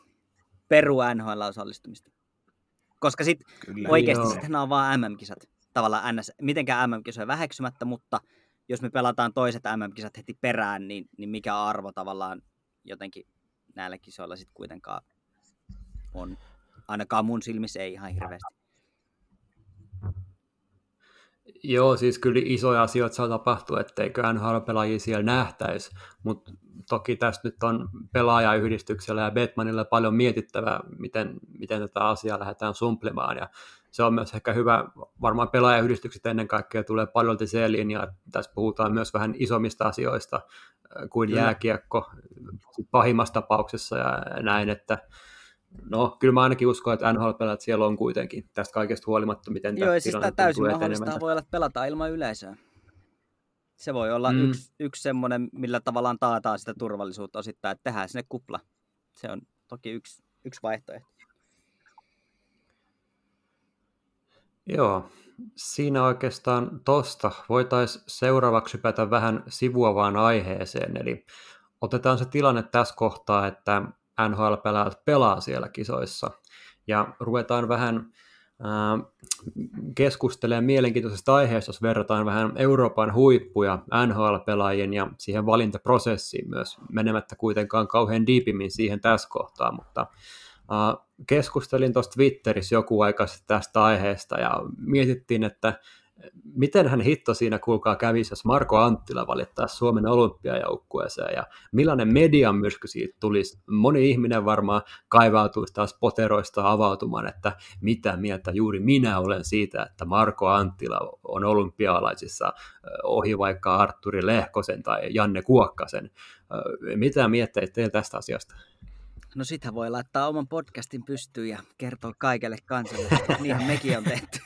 perua NHL-osallistumista. Koska sitten oikeasti sitten nämä on vaan MM-kisat. Tavallaan NS, mitenkään MM-kisoja väheksymättä, mutta jos me pelataan toiset MM-kisat heti perään, niin, niin mikä arvo tavallaan jotenkin näillä kisoilla sitten kuitenkaan on. Ainakaan mun silmissä ei ihan hirveästi. Joo, siis kyllä isoja asioita saa tapahtua, etteikö NHL-pelaajia siellä nähtäisi, mutta toki tässä nyt on pelaajayhdistyksellä ja Batmanilla paljon mietittävää, miten, miten tätä asiaa lähdetään sumplimaan, ja se on myös ehkä hyvä, varmaan pelaajayhdistykset ennen kaikkea tulee paljon seeliin, ja tässä puhutaan myös vähän isommista asioista äh, kuin jääkiekko pahimmassa tapauksessa ja näin, että No, kyllä mä ainakin uskon, että NHL-pelaat siellä on kuitenkin tästä kaikesta huolimatta, miten Joo, siis tämä täysin mahdollista voi olla, että pelataan ilman yleisöä. Se voi olla mm. yksi, yksi semmoinen, millä tavallaan taataan sitä turvallisuutta osittain, että tehdään sinne kupla. Se on toki yksi, yksi vaihtoehto. Joo, siinä oikeastaan tosta voitaisiin seuraavaksi hypätä vähän sivuavaan aiheeseen, eli otetaan se tilanne tässä kohtaa, että NHL-pelaajat pelaa siellä kisoissa. Ja ruvetaan vähän äh, keskustelemaan mielenkiintoisesta aiheesta, jos verrataan vähän Euroopan huippuja NHL-pelaajien ja siihen valintaprosessiin myös, menemättä kuitenkaan kauhean diipimmin siihen tässä kohtaa, mutta keskustelin tuossa Twitterissä joku aika tästä aiheesta ja mietittiin, että miten hän hitto siinä kuulkaa kävisi, jos Marko Anttila valittaa Suomen olympiajoukkueeseen ja millainen median myrsky siitä tulisi. Moni ihminen varmaan kaivautuisi taas poteroista avautumaan, että mitä mieltä juuri minä olen siitä, että Marko Anttila on olympialaisissa ohi vaikka Arturi Lehkosen tai Janne Kuokkasen. Mitä mietteitä teillä tästä asiasta? No sitä voi laittaa oman podcastin pystyyn ja kertoa kaikelle kansalle. Niinhän mekin on tehty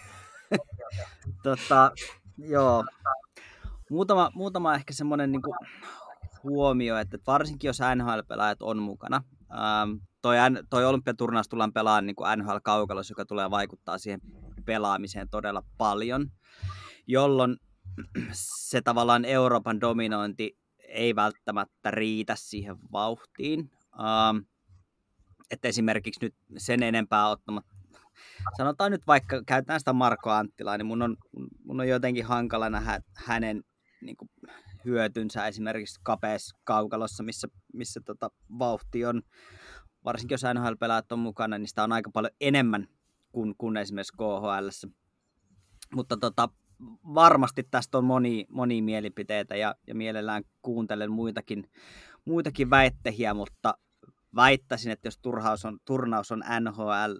tota, joo. Muutama, muutama ehkä semmoinen niin huomio, että varsinkin jos NHL-pelaajat on mukana, ähm, toi, toi olympiaturnaus tullaan pelaamaan niin NHL-kaukalossa, joka tulee vaikuttaa siihen pelaamiseen todella paljon, jolloin se tavallaan Euroopan dominointi ei välttämättä riitä siihen vauhtiin. Ähm, että esimerkiksi nyt sen enempää ottamatta sanotaan nyt vaikka, käytetään sitä Marko Anttilaa, niin mun on, mun on jotenkin hankala nähdä hänen niin kuin, hyötynsä esimerkiksi kapeassa kaukalossa, missä, missä tota, vauhti on, varsinkin jos NHL-pelaajat on mukana, niin sitä on aika paljon enemmän kuin, kuin esimerkiksi KHL. Mutta tota, varmasti tästä on moni, moni mielipiteitä ja, ja mielellään kuuntelen muitakin, muitakin väittehiä, mutta väittäisin, että jos turhaus on, turnaus on NHL,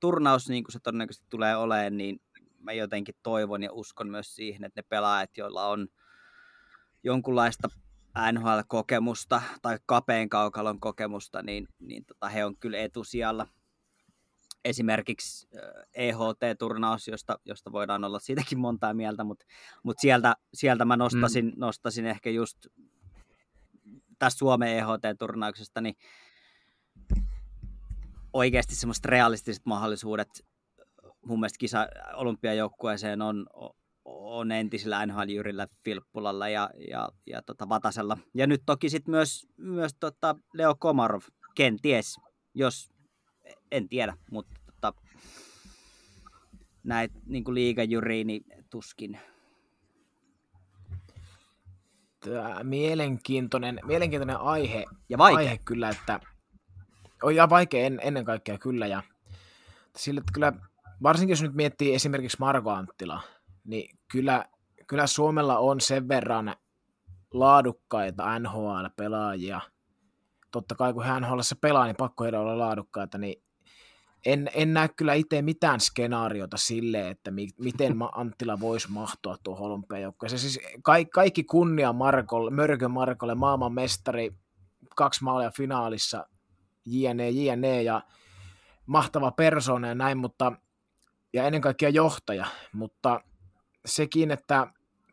turnaus, niin kuin se todennäköisesti tulee olemaan, niin mä jotenkin toivon ja uskon myös siihen, että ne pelaajat, joilla on jonkunlaista NHL-kokemusta tai kapeen kaukalon kokemusta, niin, niin tota, he on kyllä etusijalla. Esimerkiksi EHT-turnaus, josta, josta voidaan olla siitäkin montaa mieltä, mutta, mutta sieltä, sieltä mä nostasin, mm. nostasin ehkä just tästä Suomen EHT-turnauksesta, niin oikeasti semmoiset realistiset mahdollisuudet mun mielestä kisa olympiajoukkueeseen on, on entisillä NHL-jyrillä Filppulalla ja, ja, ja tota Vatasella. Ja nyt toki sitten myös, myös tota Leo Komarov, kenties, jos, en tiedä, mutta tota, näitä niin liigajyriin, niin tuskin. Tämä mielenkiintoinen, mielenkiintoinen aihe, ja aihe kyllä, että on ihan vaikea en, ennen kaikkea kyllä. Ja sillä, että kyllä, varsinkin jos nyt miettii esimerkiksi Marko Anttila, niin kyllä, kyllä Suomella on sen verran laadukkaita NHL-pelaajia. Totta kai kun hän se pelaa, niin pakko heidän olla laadukkaita, niin en, en näe kyllä itse mitään skenaariota sille, että mi, miten Anttila voisi mahtua tuohon olympiajoukkoon. Siis kaikki, kaikki kunnia Markolle, Mörkö Markolle, maailman mestari, kaksi maalia finaalissa, jne, jne, ja mahtava persoona ja näin, mutta, ja ennen kaikkea johtaja, mutta sekin, että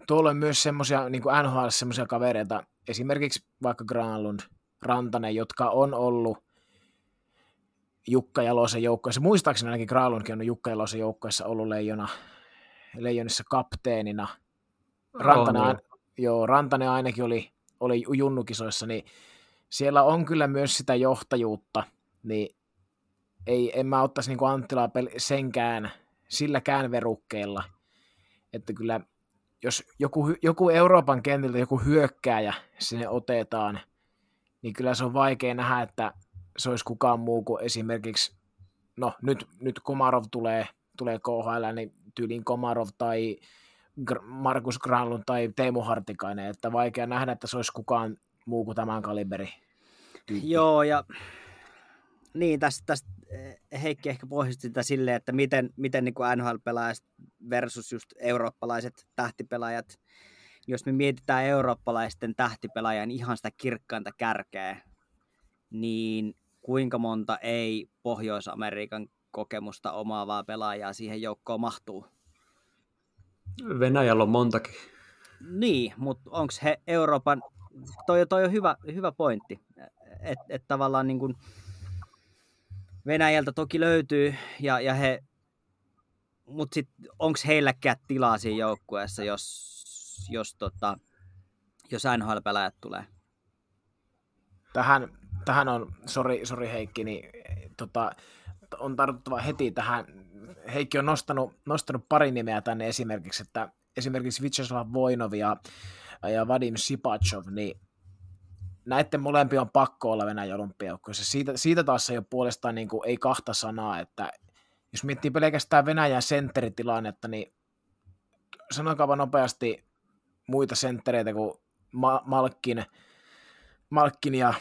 tuolla on myös semmoisia niin NHL semmoisia kavereita, esimerkiksi vaikka Granlund, Rantanen, jotka on ollut Jukka Jalosen joukkoissa. Muistaakseni ainakin Granlundkin on Jukka Jalosen joukkoissa ollut leijona, leijonissa kapteenina. Rantanen, oh, no. joo, Rantanen ainakin oli, oli junnukisoissa, niin siellä on kyllä myös sitä johtajuutta, niin ei, en mä ottaisi niin Anttilaa senkään, silläkään verukkeella, että kyllä jos joku, joku Euroopan kentiltä joku hyökkääjä sinne otetaan, niin kyllä se on vaikea nähdä, että se olisi kukaan muu kuin esimerkiksi, no nyt, nyt Komarov tulee, tulee KHL, niin tyyliin Komarov tai Markus Granlund tai Teemu Hartikainen, että vaikea nähdä, että se olisi kukaan muu kuin tämän kaliberi. Tyyppi. Joo, ja niin, tästä, tästä eh, Heikki ehkä pohjisti sitä silleen, että miten, miten niin NHL-pelaajat versus just eurooppalaiset tähtipelaajat, jos me mietitään eurooppalaisten tähtipelaajan ihan sitä kirkkainta kärkeä, niin kuinka monta ei Pohjois-Amerikan kokemusta omaavaa pelaajaa siihen joukkoon mahtuu? Venäjällä on montakin. Niin, mutta onko he Euroopan, toi, toi on hyvä, hyvä pointti, että et tavallaan niin kuin, Venäjältä toki löytyy, ja, ja he, mutta sitten onko heilläkään tilaa siinä joukkueessa, jos, jos, tota, jos NHL-pelaajat tulee? Tähän, tähän on, sori, sori Heikki, niin tota, on tartuttava heti tähän. Heikki on nostanut, nostanut pari nimeä tänne esimerkiksi, että esimerkiksi Vyacheslav Voinov ja, ja Vadim Sipachov, niin näiden molempia on pakko olla Venäjän olympiajoukkueessa. Siitä, siitä taas ei ole puolestaan niin kuin, ei kahta sanaa, että jos miettii pelkästään Venäjän sentteritilannetta, niin sanokaapa nopeasti muita senttereitä kuin Ma- Malkin, Malkin ja,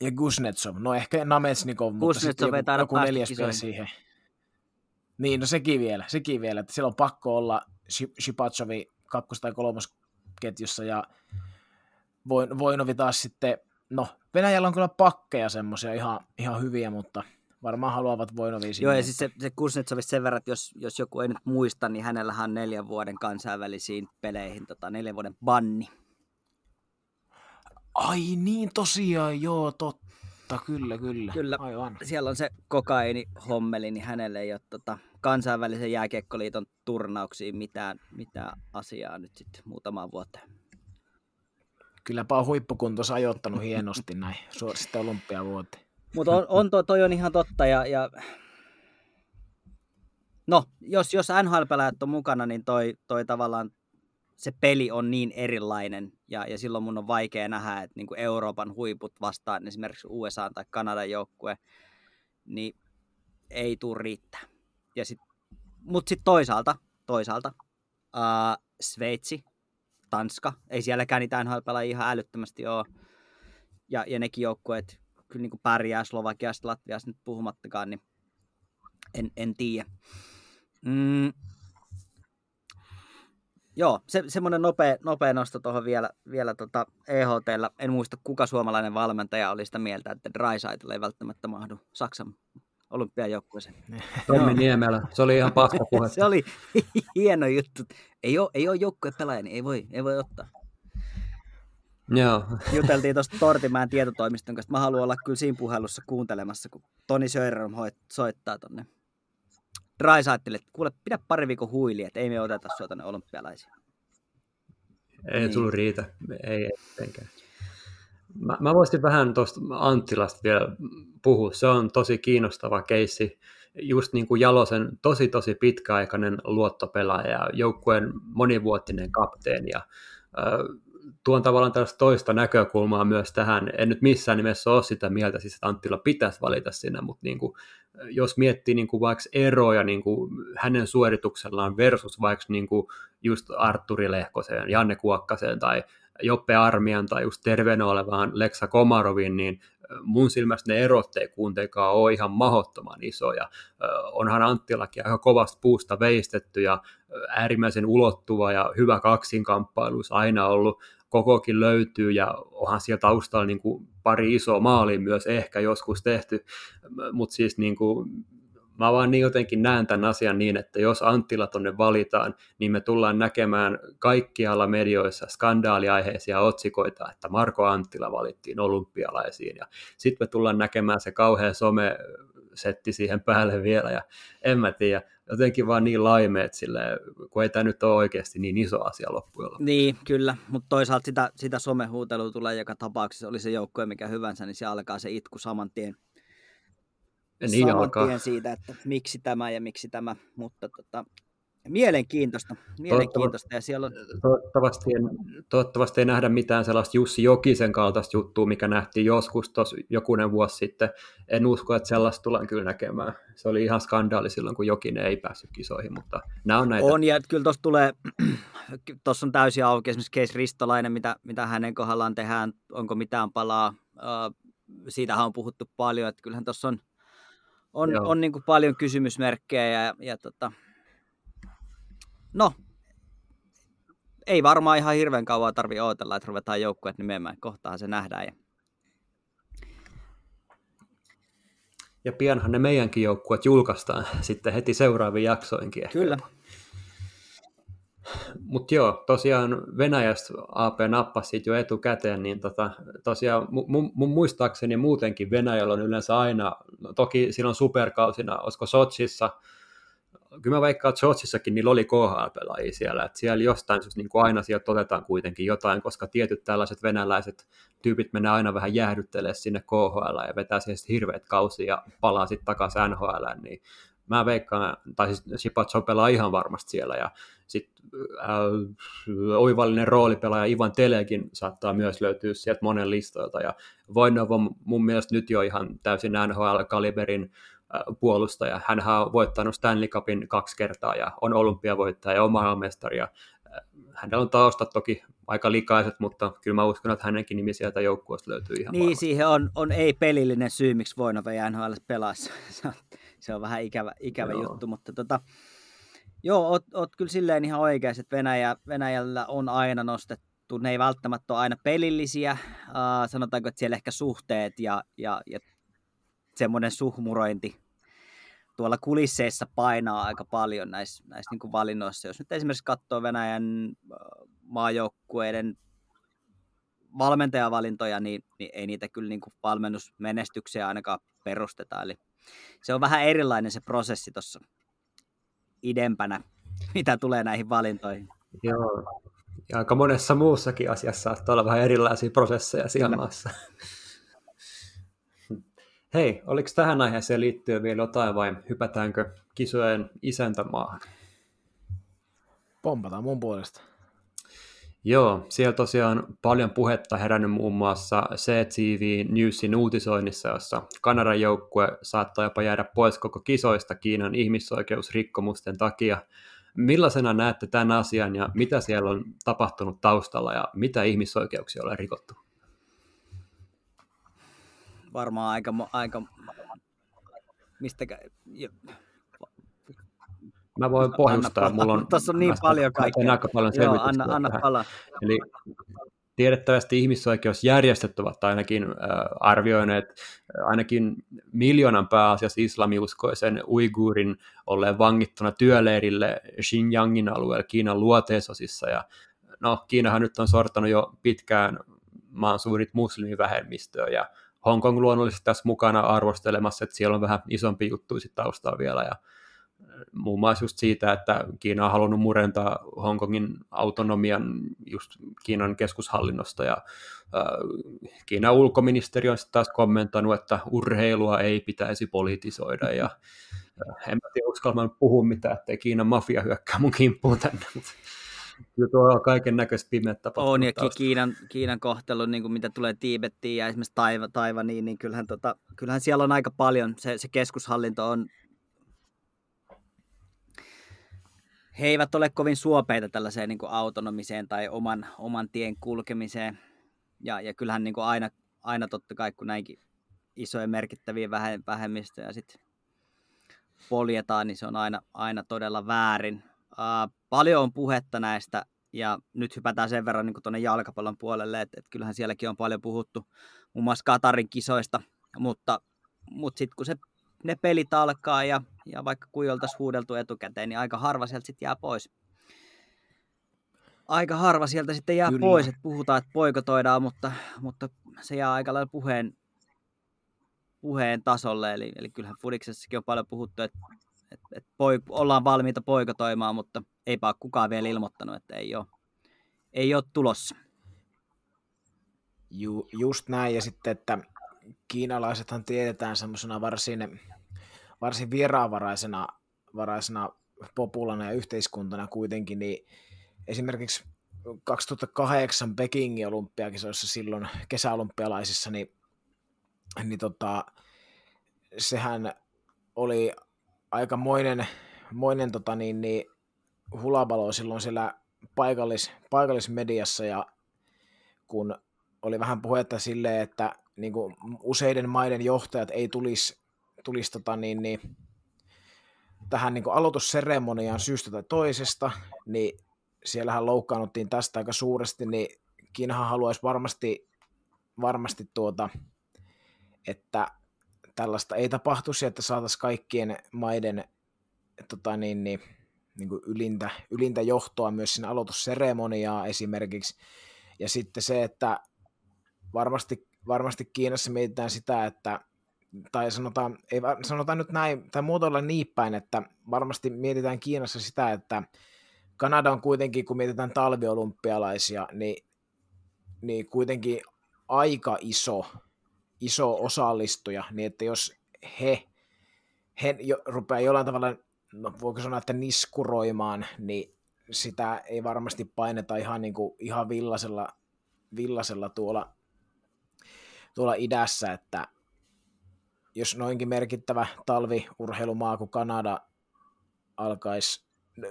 ja Gusnetsov. No ehkä Nametsnikov, mutta sitten joku, joku neljäs vielä siihen. Niin, no sekin vielä, sekin vielä, että siellä on pakko olla Shipachovi kakkos- tai kolmosketjussa ja Voin, Voinovi taas sitten, no Venäjällä on kyllä pakkeja semmoisia ihan, ihan hyviä, mutta varmaan haluavat Voinovi sinne. Joo, ja siis se, se Kuznetsovista sen verran, että jos, jos joku ei nyt muista, niin hänellä on neljän vuoden kansainvälisiin peleihin tota, neljän vuoden banni. Ai niin, tosiaan, joo, totta, kyllä, kyllä. Kyllä, Aivan. siellä on se kokaini hommeli, niin hänelle ei ole tota, kansainvälisen jääkiekkoliiton turnauksiin mitään, mitään asiaa nyt sitten muutamaan vuoteen kylläpä on huippukuntos ajoittanut hienosti [laughs] näin sitten olympiavuoteen. Mutta on, on toi, toi, on ihan totta ja, ja... no, jos, jos NHL-pelaajat on mukana, niin toi, toi tavallaan se peli on niin erilainen ja, ja silloin mun on vaikea nähdä, että niin kuin Euroopan huiput vastaan esimerkiksi USA tai Kanadan joukkue, niin ei tule riittää. Ja sit, mutta sitten toisaalta, toisaalta ää, Sveitsi Tanska, ei sielläkään niitä nhl ihan älyttömästi ole. Ja, ja nekin joukkueet kyllä niin kuin pärjää Slovakiasta, Latviasta nyt puhumattakaan, niin en, en tiedä. Mm. Joo, se, semmoinen nopea, nopea nosto tuohon vielä, vielä tota EHTllä. En muista, kuka suomalainen valmentaja oli sitä mieltä, että Drysaitl ei välttämättä mahdu Saksan olympiajoukkueeseen. [laughs] Tommi Niemelä, se oli ihan paska puhe. [laughs] se oli [laughs] hieno juttu. Ei ole, ei ole joukkuepelaaja, niin ei voi, ei voi ottaa. Joo. Juteltiin tuosta Tortimäen tietotoimiston kanssa. Mä haluan olla kyllä siinä puhelussa kuuntelemassa, kun Toni Söderholm soittaa tonne. Draisaitteli, että kuule, pidä pari viikon huili, että ei me oteta sua tonne olympialaisiin. Ei niin. tullut riitä, ei etenkään. Mä, mä voisin vähän tuosta Anttilasta vielä puhua. Se on tosi kiinnostava keissi. Just niin kuin Jalosen tosi tosi pitkäaikainen luottopelaaja, joukkueen monivuotinen kapteeni ja tuon tavallaan tällaista toista näkökulmaa myös tähän. En nyt missään nimessä ole sitä mieltä, siis että Anttila pitäisi valita sinne, mutta niin kuin, jos miettii niin kuin vaikka eroja niin kuin hänen suorituksellaan versus vaikka niin kuin just Arturi Lehkoseen, Janne Kuokkaseen tai Joppe Armian tai just terveenä olevaan Leksa Komaroviin, niin mun silmästä ne erot ei kuitenkaan ole ihan mahottoman isoja. Onhan Anttilakin aika kovasta puusta veistetty ja äärimmäisen ulottuva ja hyvä kaksinkamppailuus aina ollut, kokokin löytyy ja onhan siellä taustalla niin kuin pari isoa maalia myös ehkä joskus tehty, mutta siis niin kuin mä vaan niin jotenkin näen tämän asian niin, että jos Anttila tonne valitaan, niin me tullaan näkemään kaikkialla medioissa skandaaliaiheisia otsikoita, että Marko Anttila valittiin olympialaisiin, ja sitten me tullaan näkemään se kauhea some setti siihen päälle vielä, ja en mä tiedä, jotenkin vaan niin laimeet sille, kun ei tämä nyt ole oikeasti niin iso asia loppujen lopuksi. Niin, kyllä, mutta toisaalta sitä, sitä somehuutelua tulee joka tapauksessa, oli se joukkue mikä hyvänsä, niin se alkaa se itku saman tien niin saman alkaa. tien siitä, että miksi tämä ja miksi tämä, mutta tota, mielenkiintoista, mielenkiintoista. Ja siellä on... toivottavasti, en, toivottavasti ei nähdä mitään sellaista Jussi Jokisen kaltaista juttua, mikä nähtiin joskus tuossa jokunen vuosi sitten. En usko, että sellaista tullaan kyllä näkemään. Se oli ihan skandaali silloin, kun Jokinen ei päässyt kisoihin, mutta nämä on näitä. On, ja kyllä tuossa tulee, [clears throat] tuossa on täysin auki esimerkiksi Keis Ristolainen, mitä, mitä hänen kohdallaan tehdään, onko mitään palaa. Siitähän on puhuttu paljon, että kyllähän tuossa on on, on niin kuin paljon kysymysmerkkejä ja, ja tota, no, ei varmaan ihan hirveän kauan tarvi odotella, että ruvetaan joukkueet nimeämään. Kohtaan se nähdään. Ja... ja pianhan ne meidänkin joukkueet julkaistaan sitten heti seuraaviin jaksoinkin. Ehkä. Kyllä. Mutta joo, tosiaan Venäjästä AP nappasi siitä jo etukäteen, niin tota, tosiaan mun, mun muistaakseni muutenkin Venäjällä on yleensä aina, no toki silloin superkausina, olisiko Sotsissa, kyllä mä vaikka että Sotsissakin niillä oli KHL-pelaajia siellä, että siellä jostain syystä niin kuin aina sieltä otetaan kuitenkin jotain, koska tietyt tällaiset venäläiset tyypit menee aina vähän jäähdyttelemään sinne KHL ja vetää siihen hirveät kausia ja palaa sitten takaisin NHL, niin mä veikkaan, tai siis Shipatso pelaa ihan varmasti siellä, ja sitten äh, oivallinen roolipelaaja Ivan Telekin saattaa myös löytyä sieltä monen listoilta, ja Voinov on mun mielestä nyt jo ihan täysin NHL-kaliberin äh, puolustaja. Hän on voittanut Stanley Cupin kaksi kertaa ja on olympiavoittaja ja maailmanmestari. Ja äh, hänellä on taustat toki aika likaiset, mutta kyllä mä uskon, että hänenkin nimi sieltä joukkueesta löytyy ihan Niin, varmasti. siihen on, on ei-pelillinen syy, miksi Voinov ei NHL pelaa [laughs] se on vähän ikävä, ikävä juttu, mutta tota, joo, oot, oot kyllä silleen ihan oikeassa, että Venäjä, Venäjällä on aina nostettu, ne ei välttämättä ole aina pelillisiä, uh, sanotaanko, että siellä ehkä suhteet ja, ja, ja semmoinen suhmurointi tuolla kulisseissa painaa aika paljon näissä, näissä niin kuin valinnoissa. Jos nyt esimerkiksi katsoo Venäjän maajoukkueiden valmentajavalintoja, niin, niin ei niitä kyllä niin kuin valmennusmenestyksiä ainakaan perusteta. Eli se on vähän erilainen se prosessi tuossa idempänä, mitä tulee näihin valintoihin. Joo, ja aika monessa muussakin asiassa saattaa olla vähän erilaisia prosesseja siellä maassa. Hei, oliko tähän aiheeseen liittyen vielä jotain vai hypätäänkö kisojen isäntämaahan? Pompataan mun puolesta. Joo, siellä tosiaan paljon puhetta herännyt muun muassa CTV Newsin uutisoinnissa, jossa Kanadan joukkue saattaa jopa jäädä pois koko kisoista Kiinan ihmisoikeusrikkomusten takia. Millaisena näette tämän asian ja mitä siellä on tapahtunut taustalla ja mitä ihmisoikeuksia on rikottu? Varmaan aika, aika mistäkä, Mä voin pohjustaa. Mulla on, Tuossa on niin paljon kaikkea. aika paljon Joo, anna, anna pala. Eli tiedettävästi ihmisoikeusjärjestöt ovat ainakin äh, arvioineet äh, ainakin miljoonan pääasiassa islamiuskoisen uiguurin olleen vangittuna työleirille Xinjiangin alueella Kiinan luoteisosissa. Ja no, Kiinahan nyt on sortanut jo pitkään maan suurit muslimivähemmistöä ja Hongkong luonnollisesti tässä mukana arvostelemassa, että siellä on vähän isompi juttu taustalla vielä ja muun muassa just siitä, että Kiina on halunnut murentaa Hongkongin autonomian just Kiinan keskushallinnosta ja Kiinan ulkoministeri on sitten taas kommentoinut, että urheilua ei pitäisi politisoida ja en mä tiedä uskalman puhua mitään, ettei Kiinan mafia hyökkää mun kimppuun tänne, kyllä tuo on kaiken näköistä pimeätä On, ja Kiinan, Kiinan kohtelu, niin kuin mitä tulee Tiibettiin ja esimerkiksi Taiva, Taivaniin, niin kyllähän, tota, kyllähän siellä on aika paljon, se, se keskushallinto on he eivät ole kovin suopeita tällaiseen niin autonomiseen tai oman, oman tien kulkemiseen. Ja, ja kyllähän niin kuin aina, aina totta kai, kun näinkin isoja merkittäviä vähemmistöjä sitten poljetaan, niin se on aina, aina todella väärin. Uh, paljon on puhetta näistä, ja nyt hypätään sen verran niin tuonne jalkapallon puolelle, että, että kyllähän sielläkin on paljon puhuttu muun muassa Katarin kisoista, mutta, mutta sitten kun se, ne pelit alkaa ja, ja vaikka kuinka huudeltu etukäteen, niin aika harva sieltä sitten jää pois. Aika harva sieltä sitten jää Kyllä. pois, että puhutaan, että poikotoidaan, mutta, mutta se jää aika lailla puheen, puheen tasolle, eli, eli kyllähän Fudiksessakin on paljon puhuttu, että, että, että poik, ollaan valmiita poikotoimaan, mutta eipä ole kukaan vielä ilmoittanut, että ei ole, ei ole tulossa. Ju, just näin, ja sitten, että kiinalaisethan tiedetään semmoisena varsin, varsin vieraanvaraisena varaisena populana ja yhteiskuntana kuitenkin, niin esimerkiksi 2008 Pekingin olympiakisoissa silloin kesäolympialaisissa, niin, niin tota, sehän oli aika moinen, moinen tota niin, niin, hulabalo silloin siellä paikallis, paikallismediassa ja kun oli vähän puhetta silleen, että niin kuin useiden maiden johtajat ei tulisi, tulisi tota niin, niin, tähän niin kuin aloitusseremoniaan syystä tai toisesta, niin siellähän loukkaannuttiin tästä aika suuresti, niin Kiinahan haluaisi varmasti, varmasti tuota, että tällaista ei tapahtuisi, että saataisiin kaikkien maiden tota niin, niin, niin kuin ylintä, ylintä johtoa myös sinne aloitusseremoniaa esimerkiksi. Ja sitten se, että varmasti, varmasti Kiinassa mietitään sitä, että tai sanotaan, ei, sanotaan nyt näin, tai muotoilla niin päin, että varmasti mietitään Kiinassa sitä, että Kanada on kuitenkin, kun mietitään talviolympialaisia, niin, niin kuitenkin aika iso, iso osallistuja, niin että jos he, he jo, rupeaa jollain tavalla, no voiko sanoa, että niskuroimaan, niin sitä ei varmasti paineta ihan, niin kuin, ihan villasella, villasella tuolla, tuolla idässä, että jos noinkin merkittävä talviurheilumaa kuin Kanada alkaisi,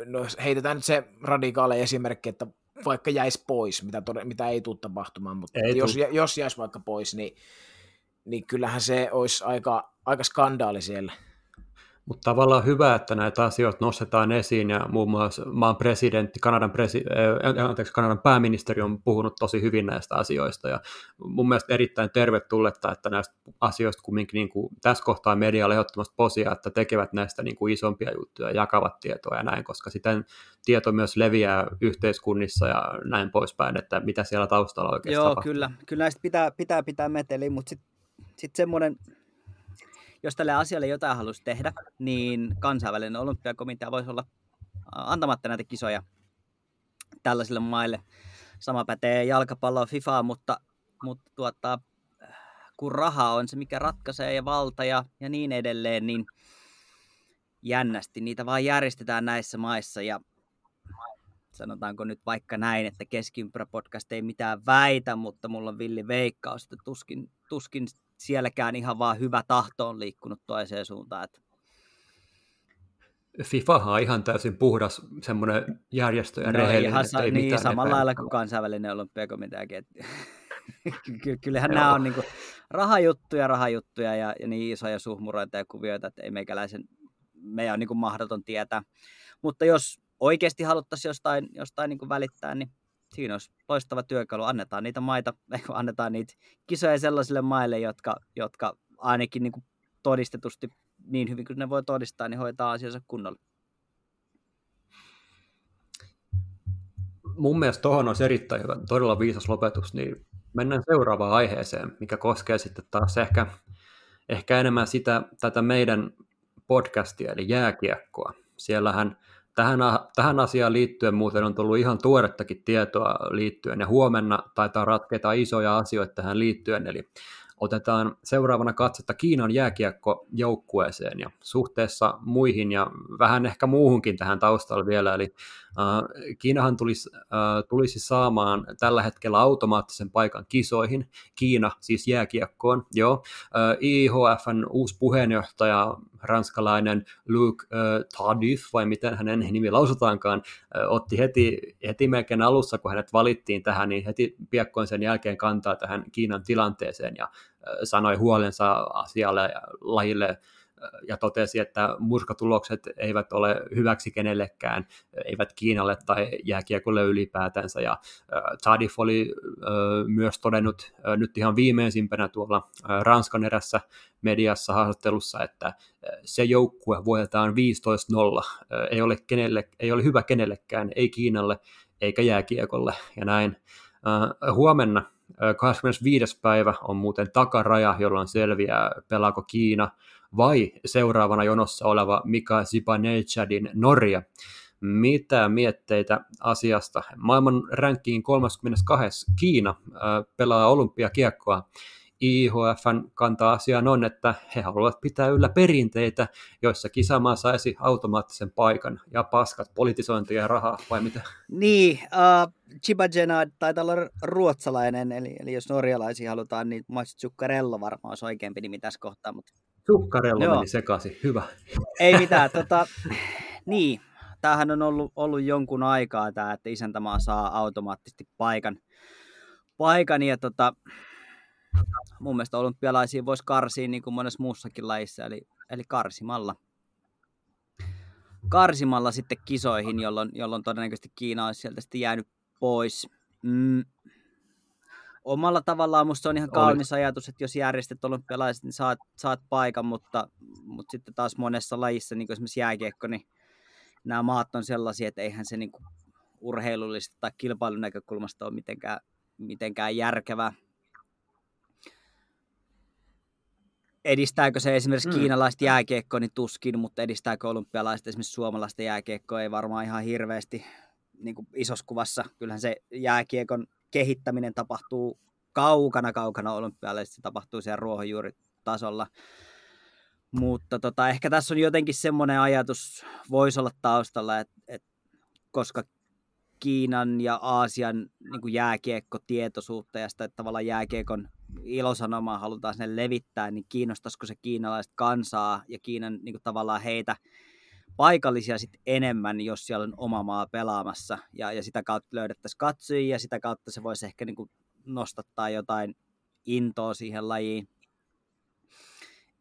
no heitetään nyt se radikaali esimerkki, että vaikka jäisi pois, mitä, tod- mitä ei tule tapahtumaan, mutta ei jos, jos jäisi vaikka pois, niin, niin kyllähän se olisi aika, aika skandaali siellä. Mutta tavallaan hyvä, että näitä asioita nostetaan esiin ja muun muassa maan presidentti, Kanadan, presi, äh, anteeksi, Kanadan pääministeri on puhunut tosi hyvin näistä asioista ja mun mielestä erittäin tervetulletta, että näistä asioista kumminkin niin kuin, tässä kohtaa medialle ehdottomasti posia, että tekevät näistä niin kuin isompia juttuja, jakavat tietoa ja näin, koska sitten tieto myös leviää yhteiskunnissa ja näin poispäin, että mitä siellä taustalla oikeasti Joo, tapahtuu. kyllä, kyllä näistä pitää pitää, pitää meteliä, mutta sitten sit semmoinen jos tälle asialle jotain haluaisi tehdä, niin kansainvälinen olympiakomitea voisi olla antamatta näitä kisoja tällaisille maille. Sama pätee jalkapalloa FIFAa, mutta, mutta tuota, kun raha on se, mikä ratkaisee ja valta ja, ja niin edelleen, niin jännästi niitä vaan järjestetään näissä maissa ja sanotaanko nyt vaikka näin, että keskiympärä podcast ei mitään väitä, mutta mulla on villi veikkaus, että tuskin, tuskin sielläkään ihan vaan hyvä tahto on liikkunut toiseen suuntaan. Että... FIFA on ihan täysin puhdas semmoinen järjestö ja no, rehellinen. Ihan sa- niin, samalla lailla kuin kansainvälinen olympiakomiteakin. [laughs] Kyllähän Joo. nämä on niin kuin rahajuttuja, rahajuttuja ja, ja niin isoja suhmuroita ja kuvioita, että ei meikäläisen, meidän on niin kuin mahdoton tietää. Mutta jos oikeasti haluttaisiin jostain, jostain niin kuin välittää, niin siinä olisi loistava työkalu. Annetaan niitä maita, [laughs] annetaan niitä kisoja sellaisille maille, jotka, jotka ainakin niin kuin todistetusti niin hyvin kuin ne voi todistaa, niin hoitaa asiansa kunnolla. Mun mielestä tuohon olisi erittäin hyvä, todella viisas lopetus, niin mennään seuraavaan aiheeseen, mikä koskee sitten taas ehkä, ehkä enemmän sitä, tätä meidän podcastia, eli jääkiekkoa. Siellähän Tähän, tähän asiaan liittyen muuten on tullut ihan tuorettakin tietoa liittyen, ja huomenna taitaa ratkeita isoja asioita tähän liittyen, eli otetaan seuraavana katsetta Kiinan jääkiekkojoukkueeseen ja suhteessa muihin ja vähän ehkä muuhunkin tähän taustalla vielä, eli äh, Kiinahan tulisi, äh, tulisi saamaan tällä hetkellä automaattisen paikan kisoihin, Kiina siis jääkiekkoon, joo, äh, IHFn uusi puheenjohtaja ranskalainen Luke äh, Tardif, vai miten hänen nimi lausutaankaan, äh, otti heti, heti melkein alussa, kun hänet valittiin tähän, niin heti piakkoin sen jälkeen kantaa tähän Kiinan tilanteeseen ja äh, sanoi huolensa asialle ja lajille ja totesi, että murskatulokset eivät ole hyväksi kenellekään, eivät Kiinalle tai jääkiekolle ylipäätänsä. Ja Tadif oli myös todennut nyt ihan viimeisimpänä tuolla Ranskan erässä mediassa haastattelussa, että se joukkue voitetaan 15-0, ei ole, kenelle, ei ole hyvä kenellekään, ei Kiinalle eikä jääkiekolle ja näin. Huomenna 25. päivä on muuten takaraja, jolloin selviää pelaako Kiina vai seuraavana jonossa oleva Mika Zibanejadin Norja. Mitä mietteitä asiasta? Maailman rankkiin 32. Kiina pelaa olympiakiekkoa. IHFn kantaa asiaan on, että he haluavat pitää yllä perinteitä, joissa kisamaa saisi automaattisen paikan ja paskat, politisointia ja rahaa, vai mitä? Niin, uh, Chibajena taitaa olla ruotsalainen, eli, eli jos norjalaisia halutaan, niin Mats Zuccarello varmaan olisi oikeampi nimi tässä kohtaa. Mutta... Zuccarello Joo. meni sekaisin, hyvä. Ei mitään, tota, niin, tämähän on ollut, ollut jonkun aikaa tämä, että isäntämaa saa automaattisesti paikan, paikan ja tota, mun mielestä olympialaisia voisi karsia niin kuin monessa muussakin lajissa, eli, eli karsimalla. Karsimalla sitten kisoihin, jolloin, jolloin todennäköisesti Kiina olisi sieltä sitten jäänyt pois. Mm. Omalla tavallaan musta on ihan kaunis Oli. ajatus, että jos järjestät olympialaiset, niin saat, saat paikan, mutta, mutta sitten taas monessa lajissa, niin kuin esimerkiksi jääkiekko, niin nämä maat on sellaisia, että eihän se niin kuin urheilullisesti tai kilpailun näkökulmasta ole mitenkään, mitenkään järkevää. edistääkö se esimerkiksi mm. kiinalaista jääkiekkoa, niin tuskin, mutta edistääkö olympialaista esimerkiksi suomalaista jääkiekkoa, ei varmaan ihan hirveästi niin kuin isossa kuvassa. Kyllähän se jääkiekon kehittäminen tapahtuu kaukana kaukana olympialaisista, se tapahtuu siellä ruohonjuuritasolla. Mutta tota, ehkä tässä on jotenkin semmoinen ajatus, voisi olla taustalla, että, että koska Kiinan ja Aasian niin jääkiekkotietoisuutta ja sitä että tavallaan jääkiekon ilosanomaa halutaan sinne levittää, niin kiinnostaisiko se kiinalaiset kansaa ja Kiinan niin kuin tavallaan heitä paikallisia sit enemmän, jos siellä on oma maa pelaamassa ja, ja sitä kautta löydettäisiin katsojia ja sitä kautta se voisi ehkä niin nostattaa jotain intoa siihen lajiin.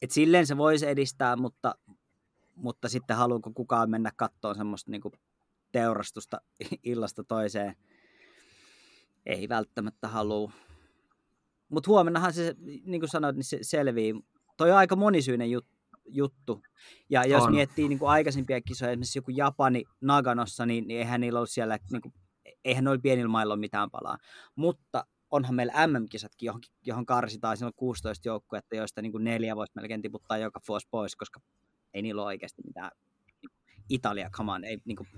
Et silleen se voisi edistää, mutta, mutta sitten haluuko kukaan mennä kattoon semmoista niin teurastusta [laughs] illasta toiseen. Ei välttämättä halua. Mutta huomennahan se, niin kuin sanoit, niin se selvii. Toi on aika monisyinen jut- juttu. Ja jos on. miettii niin kuin aikaisempia kisoja, esimerkiksi joku Japani Naganossa, niin, niin eihän niillä ole siellä, niin kuin, eihän noilla pienillä mailla ole mitään palaa. Mutta onhan meillä MM-kisatkin, johon, johon karsitaan, on 16 joukkuetta, joista niin kuin neljä voisi melkein tiputtaa joka vuosi pois, koska ei niillä ole oikeasti mitään Italia, come on, ei niin kuin,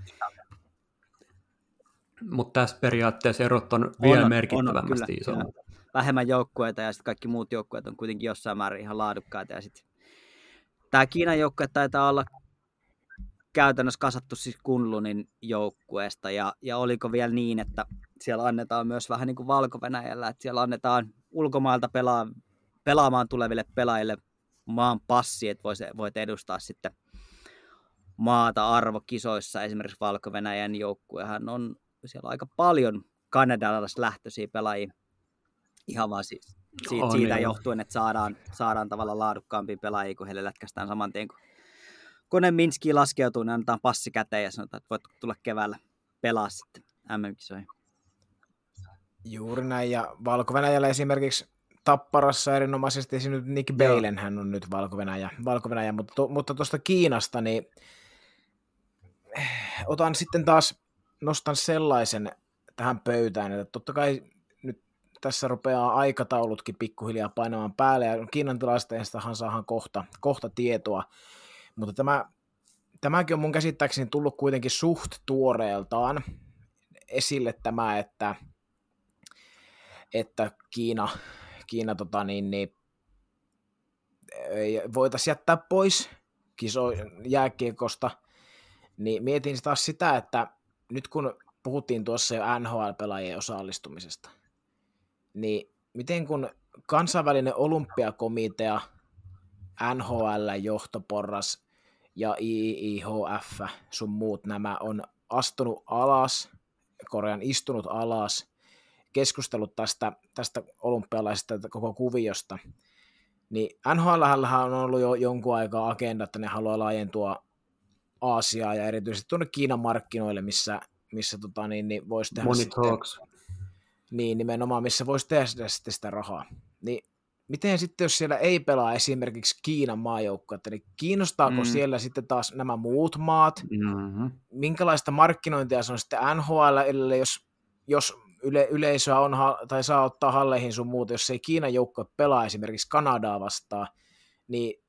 Mutta tässä periaatteessa erot on vielä on, merkittävämmästi on, isommat. Vähemmän joukkueita ja sitten kaikki muut joukkueet on kuitenkin jossain määrin ihan laadukkaita. Ja sit... Tämä Kiinan joukkue taitaa olla käytännössä kasattu siis Kunlunin joukkueesta. Ja, ja oliko vielä niin, että siellä annetaan myös vähän niin kuin valko että siellä annetaan ulkomailta pelaa, pelaamaan tuleville pelaajille maan passi, että voit edustaa sitten maata arvokisoissa. Esimerkiksi Valko-Venäjän joukkuehan on siellä aika paljon kanadalaislähtöisiä pelaajia. Ihan vaan siis siitä, on, siitä johtuen, että saadaan, saadaan tavallaan laadukkaampia pelaajia, kun heille lätkästään saman tien, kun kone Minski laskeutuu, niin annetaan passi käteen ja sanotaan, että voit tulla keväällä pelaa sitten MM-kisoihin. Juuri näin, ja valko esimerkiksi Tapparassa erinomaisesti esiintynyt Nick Bailen, hän on nyt Valko-Venäjä, Valko-Venäjä mutta, to, mutta tuosta Kiinasta, niin otan sitten taas, nostan sellaisen tähän pöytään, että totta kai tässä rupeaa aikataulutkin pikkuhiljaa painamaan päälle, ja Kiinan tilasteistahan saadaan kohta, kohta tietoa, mutta tämä, tämäkin on mun käsittääkseni tullut kuitenkin suht tuoreeltaan esille tämä, että, että Kiina, Kiina tota niin, niin, voitaisiin jättää pois kiso jääkiekosta – niin mietin taas sitä, että nyt kun puhuttiin tuossa jo NHL-pelaajien osallistumisesta, niin miten kun kansainvälinen olympiakomitea NHL-johtoporras ja IIHF, sun muut nämä on astunut alas, Korean istunut alas, keskustellut tästä, tästä olympialaisesta koko kuviosta, niin NHL on ollut jo jonkun aikaa agenda, että ne haluaa laajentua Aasiaa ja erityisesti tuonne Kiinan markkinoille, missä, missä tota, niin, niin voisi tehdä Money sitten, talks. Niin nimenomaan, missä voisi tehdä sitten sitä rahaa. Niin miten sitten, jos siellä ei pelaa esimerkiksi Kiinan maajoukkuetta, niin kiinnostaako mm. siellä sitten taas nämä muut maat? Mm-hmm. Minkälaista markkinointia se on sitten NHL, jos, jos yle, yleisöä on, tai saa ottaa halleihin sun muuta, jos ei Kiinan joukkue pelaa esimerkiksi Kanadaa vastaan, niin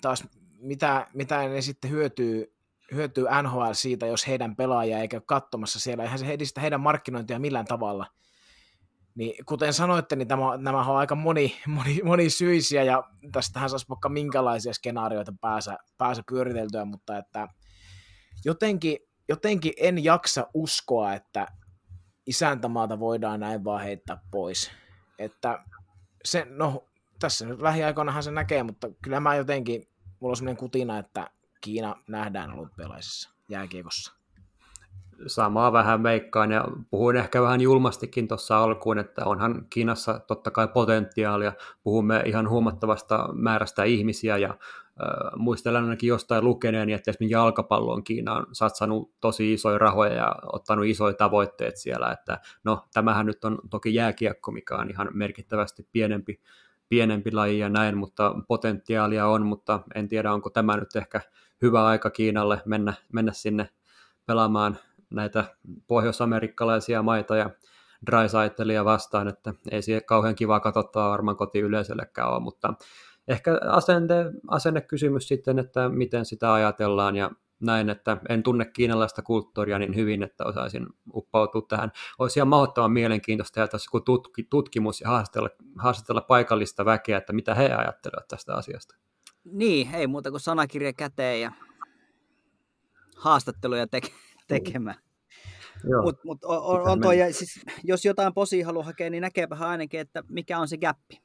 taas mitä, mitä ne sitten hyötyy, hyötyy NHL siitä, jos heidän pelaajia eikä katsomassa siellä, eihän se edistä heidän markkinointia millään tavalla. Niin kuten sanoitte, niin tämä, nämä on aika moni, [laughs] moni, monisyisiä ja tästähän saisi vaikka minkälaisia skenaarioita pääsä, pääsä pyöriteltyä, mutta että jotenkin, jotenkin en jaksa uskoa, että isäntämaata voidaan näin vaan heittää pois. Että se, no tässä nyt lähiaikoinahan se näkee, mutta kyllä mä jotenkin, mulla on sellainen kutina, että Kiina nähdään olympialaisissa jääkiekossa. Samaa vähän meikkaan ja puhuin ehkä vähän julmastikin tuossa alkuun, että onhan Kiinassa totta kai potentiaalia. Puhumme ihan huomattavasta määrästä ihmisiä ja äh, muistelen ainakin jostain lukeneen, että esimerkiksi jalkapallon Kiina on satsannut tosi isoja rahoja ja ottanut isoja tavoitteet siellä, että no tämähän nyt on toki jääkiekko, mikä on ihan merkittävästi pienempi, pienempi laji ja näin, mutta potentiaalia on, mutta en tiedä onko tämä nyt ehkä hyvä aika Kiinalle mennä, mennä sinne pelaamaan näitä pohjoisamerikkalaisia maita ja Drysaitelia vastaan, että ei siihen kauhean kiva katsottaa varmaan kotiyleisöllekään ole, mutta ehkä asenne, asennekysymys sitten, että miten sitä ajatellaan ja näin, että en tunne kiinalaista kulttuuria niin hyvin, että osaisin uppautua tähän. Olisi ihan mahdottoman mielenkiintoista tehdä tässä tutki, tutkimus ja haastatella, haastatella paikallista väkeä, että mitä he ajattelevat tästä asiasta. Niin, ei muuta kuin sanakirja käteen ja haastatteluja teke- tekemään. Mutta mut on, on, on toi, ja siis, jos jotain posi haluaa hakea, niin näkeepä ainakin, että mikä on se gappi.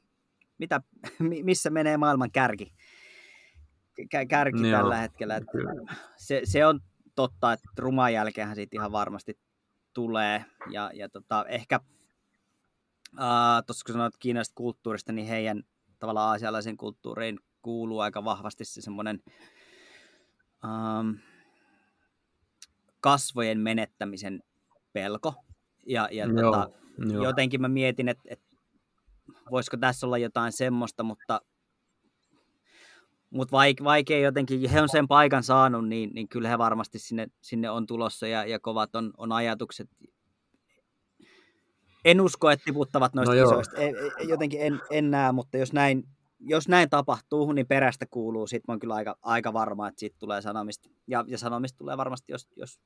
Mitä, [laughs] missä menee maailman kärki, kärki Joo, tällä hetkellä. Että se, se, on totta, että ruman jälkeenhän siitä ihan varmasti tulee. Ja, ja tota, ehkä tuossa kun sanoit kiinalaisesta kulttuurista, niin heidän tavallaan aasialaisen kulttuuriin kuuluu aika vahvasti se semmoinen um, kasvojen menettämisen pelko. Ja, ja joo, tota, joo. jotenkin mä mietin, että, että voisiko tässä olla jotain semmoista, mutta, mutta vaik, vaikea jotenkin, he on sen paikan saanut, niin, niin kyllä he varmasti sinne, sinne on tulossa ja, ja kovat on, on ajatukset. En usko, että tiputtavat noista no isoista. En, jotenkin en, en näe, mutta jos näin, jos näin tapahtuu, niin perästä kuuluu. Sitten on kyllä aika, aika varma, että siitä tulee sanomista. Ja, ja sanomista tulee varmasti, jos, jos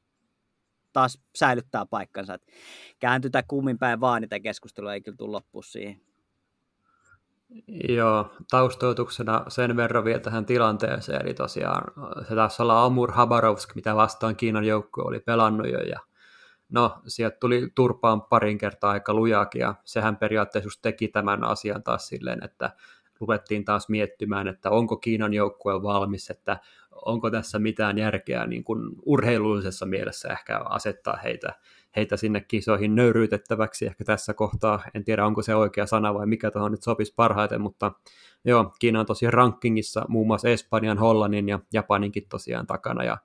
taas säilyttää paikkansa. Et kääntytä kummin päin vaan, niin tämä keskustelu ei kyllä tule loppuun siihen. Joo, taustoituksena sen verran vielä tähän tilanteeseen, eli tosiaan se taisi olla Amur Habarovsk, mitä vastaan Kiinan joukko oli pelannut jo, ja no, sieltä tuli turpaan parin kertaa aika lujaakin, ja sehän periaatteessa just teki tämän asian taas silleen, että ruvettiin taas miettimään, että onko Kiinan joukkue valmis, että onko tässä mitään järkeä niin kuin urheilullisessa mielessä ehkä asettaa heitä, heitä sinne kisoihin nöyryytettäväksi ehkä tässä kohtaa. En tiedä, onko se oikea sana vai mikä tuohon nyt sopisi parhaiten, mutta joo, Kiina on tosiaan rankingissa muun muassa Espanjan, Hollannin ja Japaninkin tosiaan takana ja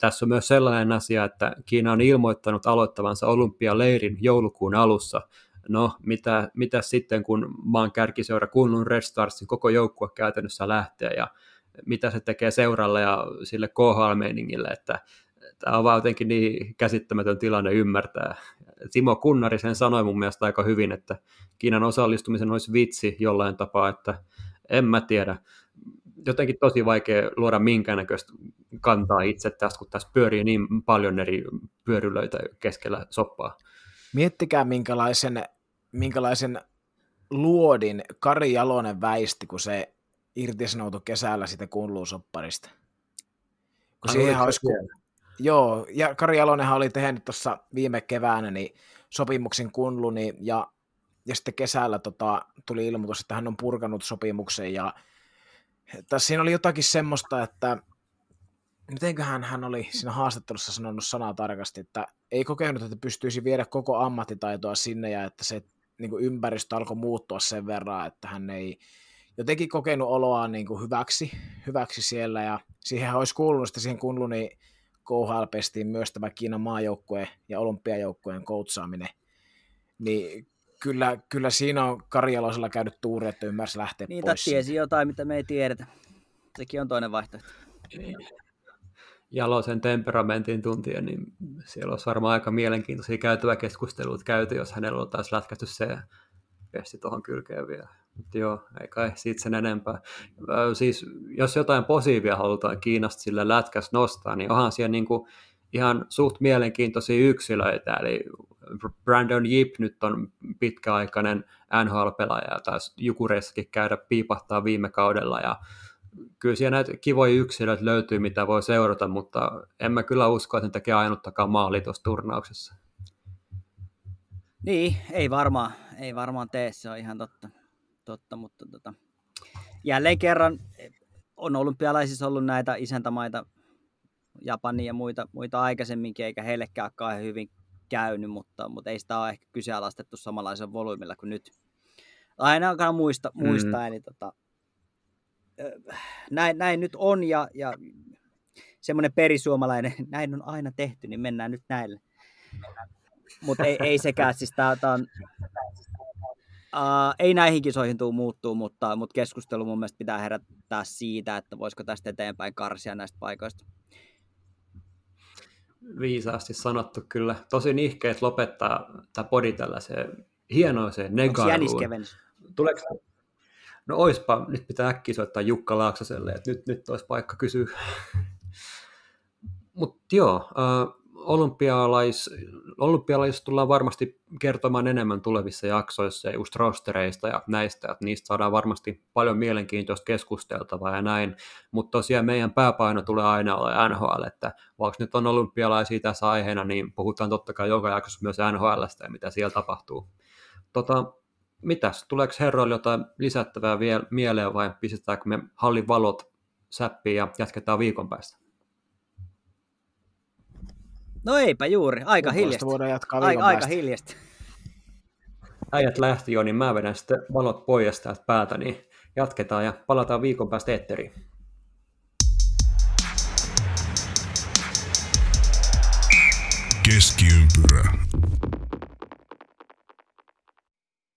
tässä on myös sellainen asia, että Kiina on ilmoittanut aloittavansa olympialeirin joulukuun alussa. No, mitä, mitä sitten, kun maan kärkiseura Kunlun Red Starsin koko joukkue käytännössä lähtee ja mitä se tekee seuralle ja sille KHL-meiningille, että tämä on vaan jotenkin niin käsittämätön tilanne ymmärtää. Timo Kunnari sen sanoi mun mielestä aika hyvin, että Kiinan osallistumisen olisi vitsi jollain tapaa, että en mä tiedä. Jotenkin tosi vaikea luoda minkäännäköistä kantaa itse tästä, kun tässä pyörii niin paljon eri pyörylöitä keskellä soppaa. Miettikää minkälaisen, minkälaisen luodin Kari Jalonen väisti, kun se irtisanoutu kesällä sitä kunluusopparista. Kun siihen olisi, joo, ja Kari Jalonenhan oli tehnyt tuossa viime keväänä niin sopimuksen kunluni, ja, ja sitten kesällä tota, tuli ilmoitus, että hän on purkanut sopimuksen, ja Tässä siinä oli jotakin semmoista, että mitenköhän hän oli siinä haastattelussa sanonut sanaa tarkasti, että ei kokenut, että pystyisi viedä koko ammattitaitoa sinne ja että se niin kuin ympäristö alkoi muuttua sen verran, että hän ei jotenkin kokenut oloaan niin kuin hyväksi, hyväksi siellä ja siihen olisi kuulunut, että siihen kuului niin KHL pestiin myös tämä Kiinan maajoukkueen ja olympiajoukkueen koutsaaminen, niin kyllä, kyllä siinä on Karjalaisella käynyt tuuri, että ymmärsi lähteä Niitä pois. tiesi jotain, mitä me ei tiedetä. Sekin on toinen vaihtoehto. Jalosen temperamentin tuntien, niin siellä olisi varmaan aika mielenkiintoisia käytävä keskusteluita käyty, jos hänellä taas lätkästy se pesti tuohon kylkeen vielä. Mutta joo, ei kai siitä sen enempää. Siis jos jotain positiivia halutaan Kiinasta sillä lätkäs nostaa, niin onhan siellä niinku ihan suht mielenkiintoisia yksilöitä, eli Brandon Yip nyt on pitkäaikainen NHL-pelaaja, taisi Jukureissakin käydä piipahtaa viime kaudella, ja kyllä siellä näitä kivoja yksilöitä löytyy, mitä voi seurata, mutta en mä kyllä usko, että ne tekee ainuttakaan maali tuossa turnauksessa. Niin, ei varmaan, ei varmaan tee, se on ihan totta, totta mutta tota, jälleen kerran on olympialaisissa ollut näitä isäntämaita, Japania ja muita, muita aikaisemminkin, eikä heillekään ole hyvin käynyt, mutta, mutta ei sitä ole ehkä kyseenalaistettu samanlaisen volyymilla kuin nyt. Ainakaan muista, muista mm. eli tota, näin, näin nyt on ja, ja semmoinen perisuomalainen, [laughs] näin on aina tehty, niin mennään nyt näille. Mutta ei, ei sekään, siis tää, tää on, Uh, ei näihin kisoihin tule muuttuu, mutta, mutta keskustelu mun mielestä pitää herättää siitä, että voisiko tästä eteenpäin karsia näistä paikoista. Viisaasti sanottu kyllä. Tosi nihkeet lopettaa tämä podi tällaiseen hienoiseen negailuun. Tuleeko, no oispa, nyt pitää äkkiä soittaa Jukka Laaksoselle, että nyt, nyt olisi paikka kysyä. [laughs] Mutta joo, uh, olympialais, olympialaisista tullaan varmasti kertomaan enemmän tulevissa jaksoissa ja just rostereista ja näistä, että niistä saadaan varmasti paljon mielenkiintoista keskusteltavaa ja näin, mutta tosiaan meidän pääpaino tulee aina olla NHL, että vaikka nyt on olympialaisia tässä aiheena, niin puhutaan totta kai joka jaksossa myös NHLstä ja mitä siellä tapahtuu. Tota, mitäs, tuleeko herroille jotain lisättävää vielä mieleen vai pistetäänkö me hallin valot säppiin ja jatketaan viikon päästä? No eipä juuri, aika hiljasta. voidaan jatkaa aika, aika hiljasta. Äijät lähti jo, niin mä vedän sitten valot pois täältä päältä, niin jatketaan ja palataan viikon päästä eetteriin. Keskiympyrä.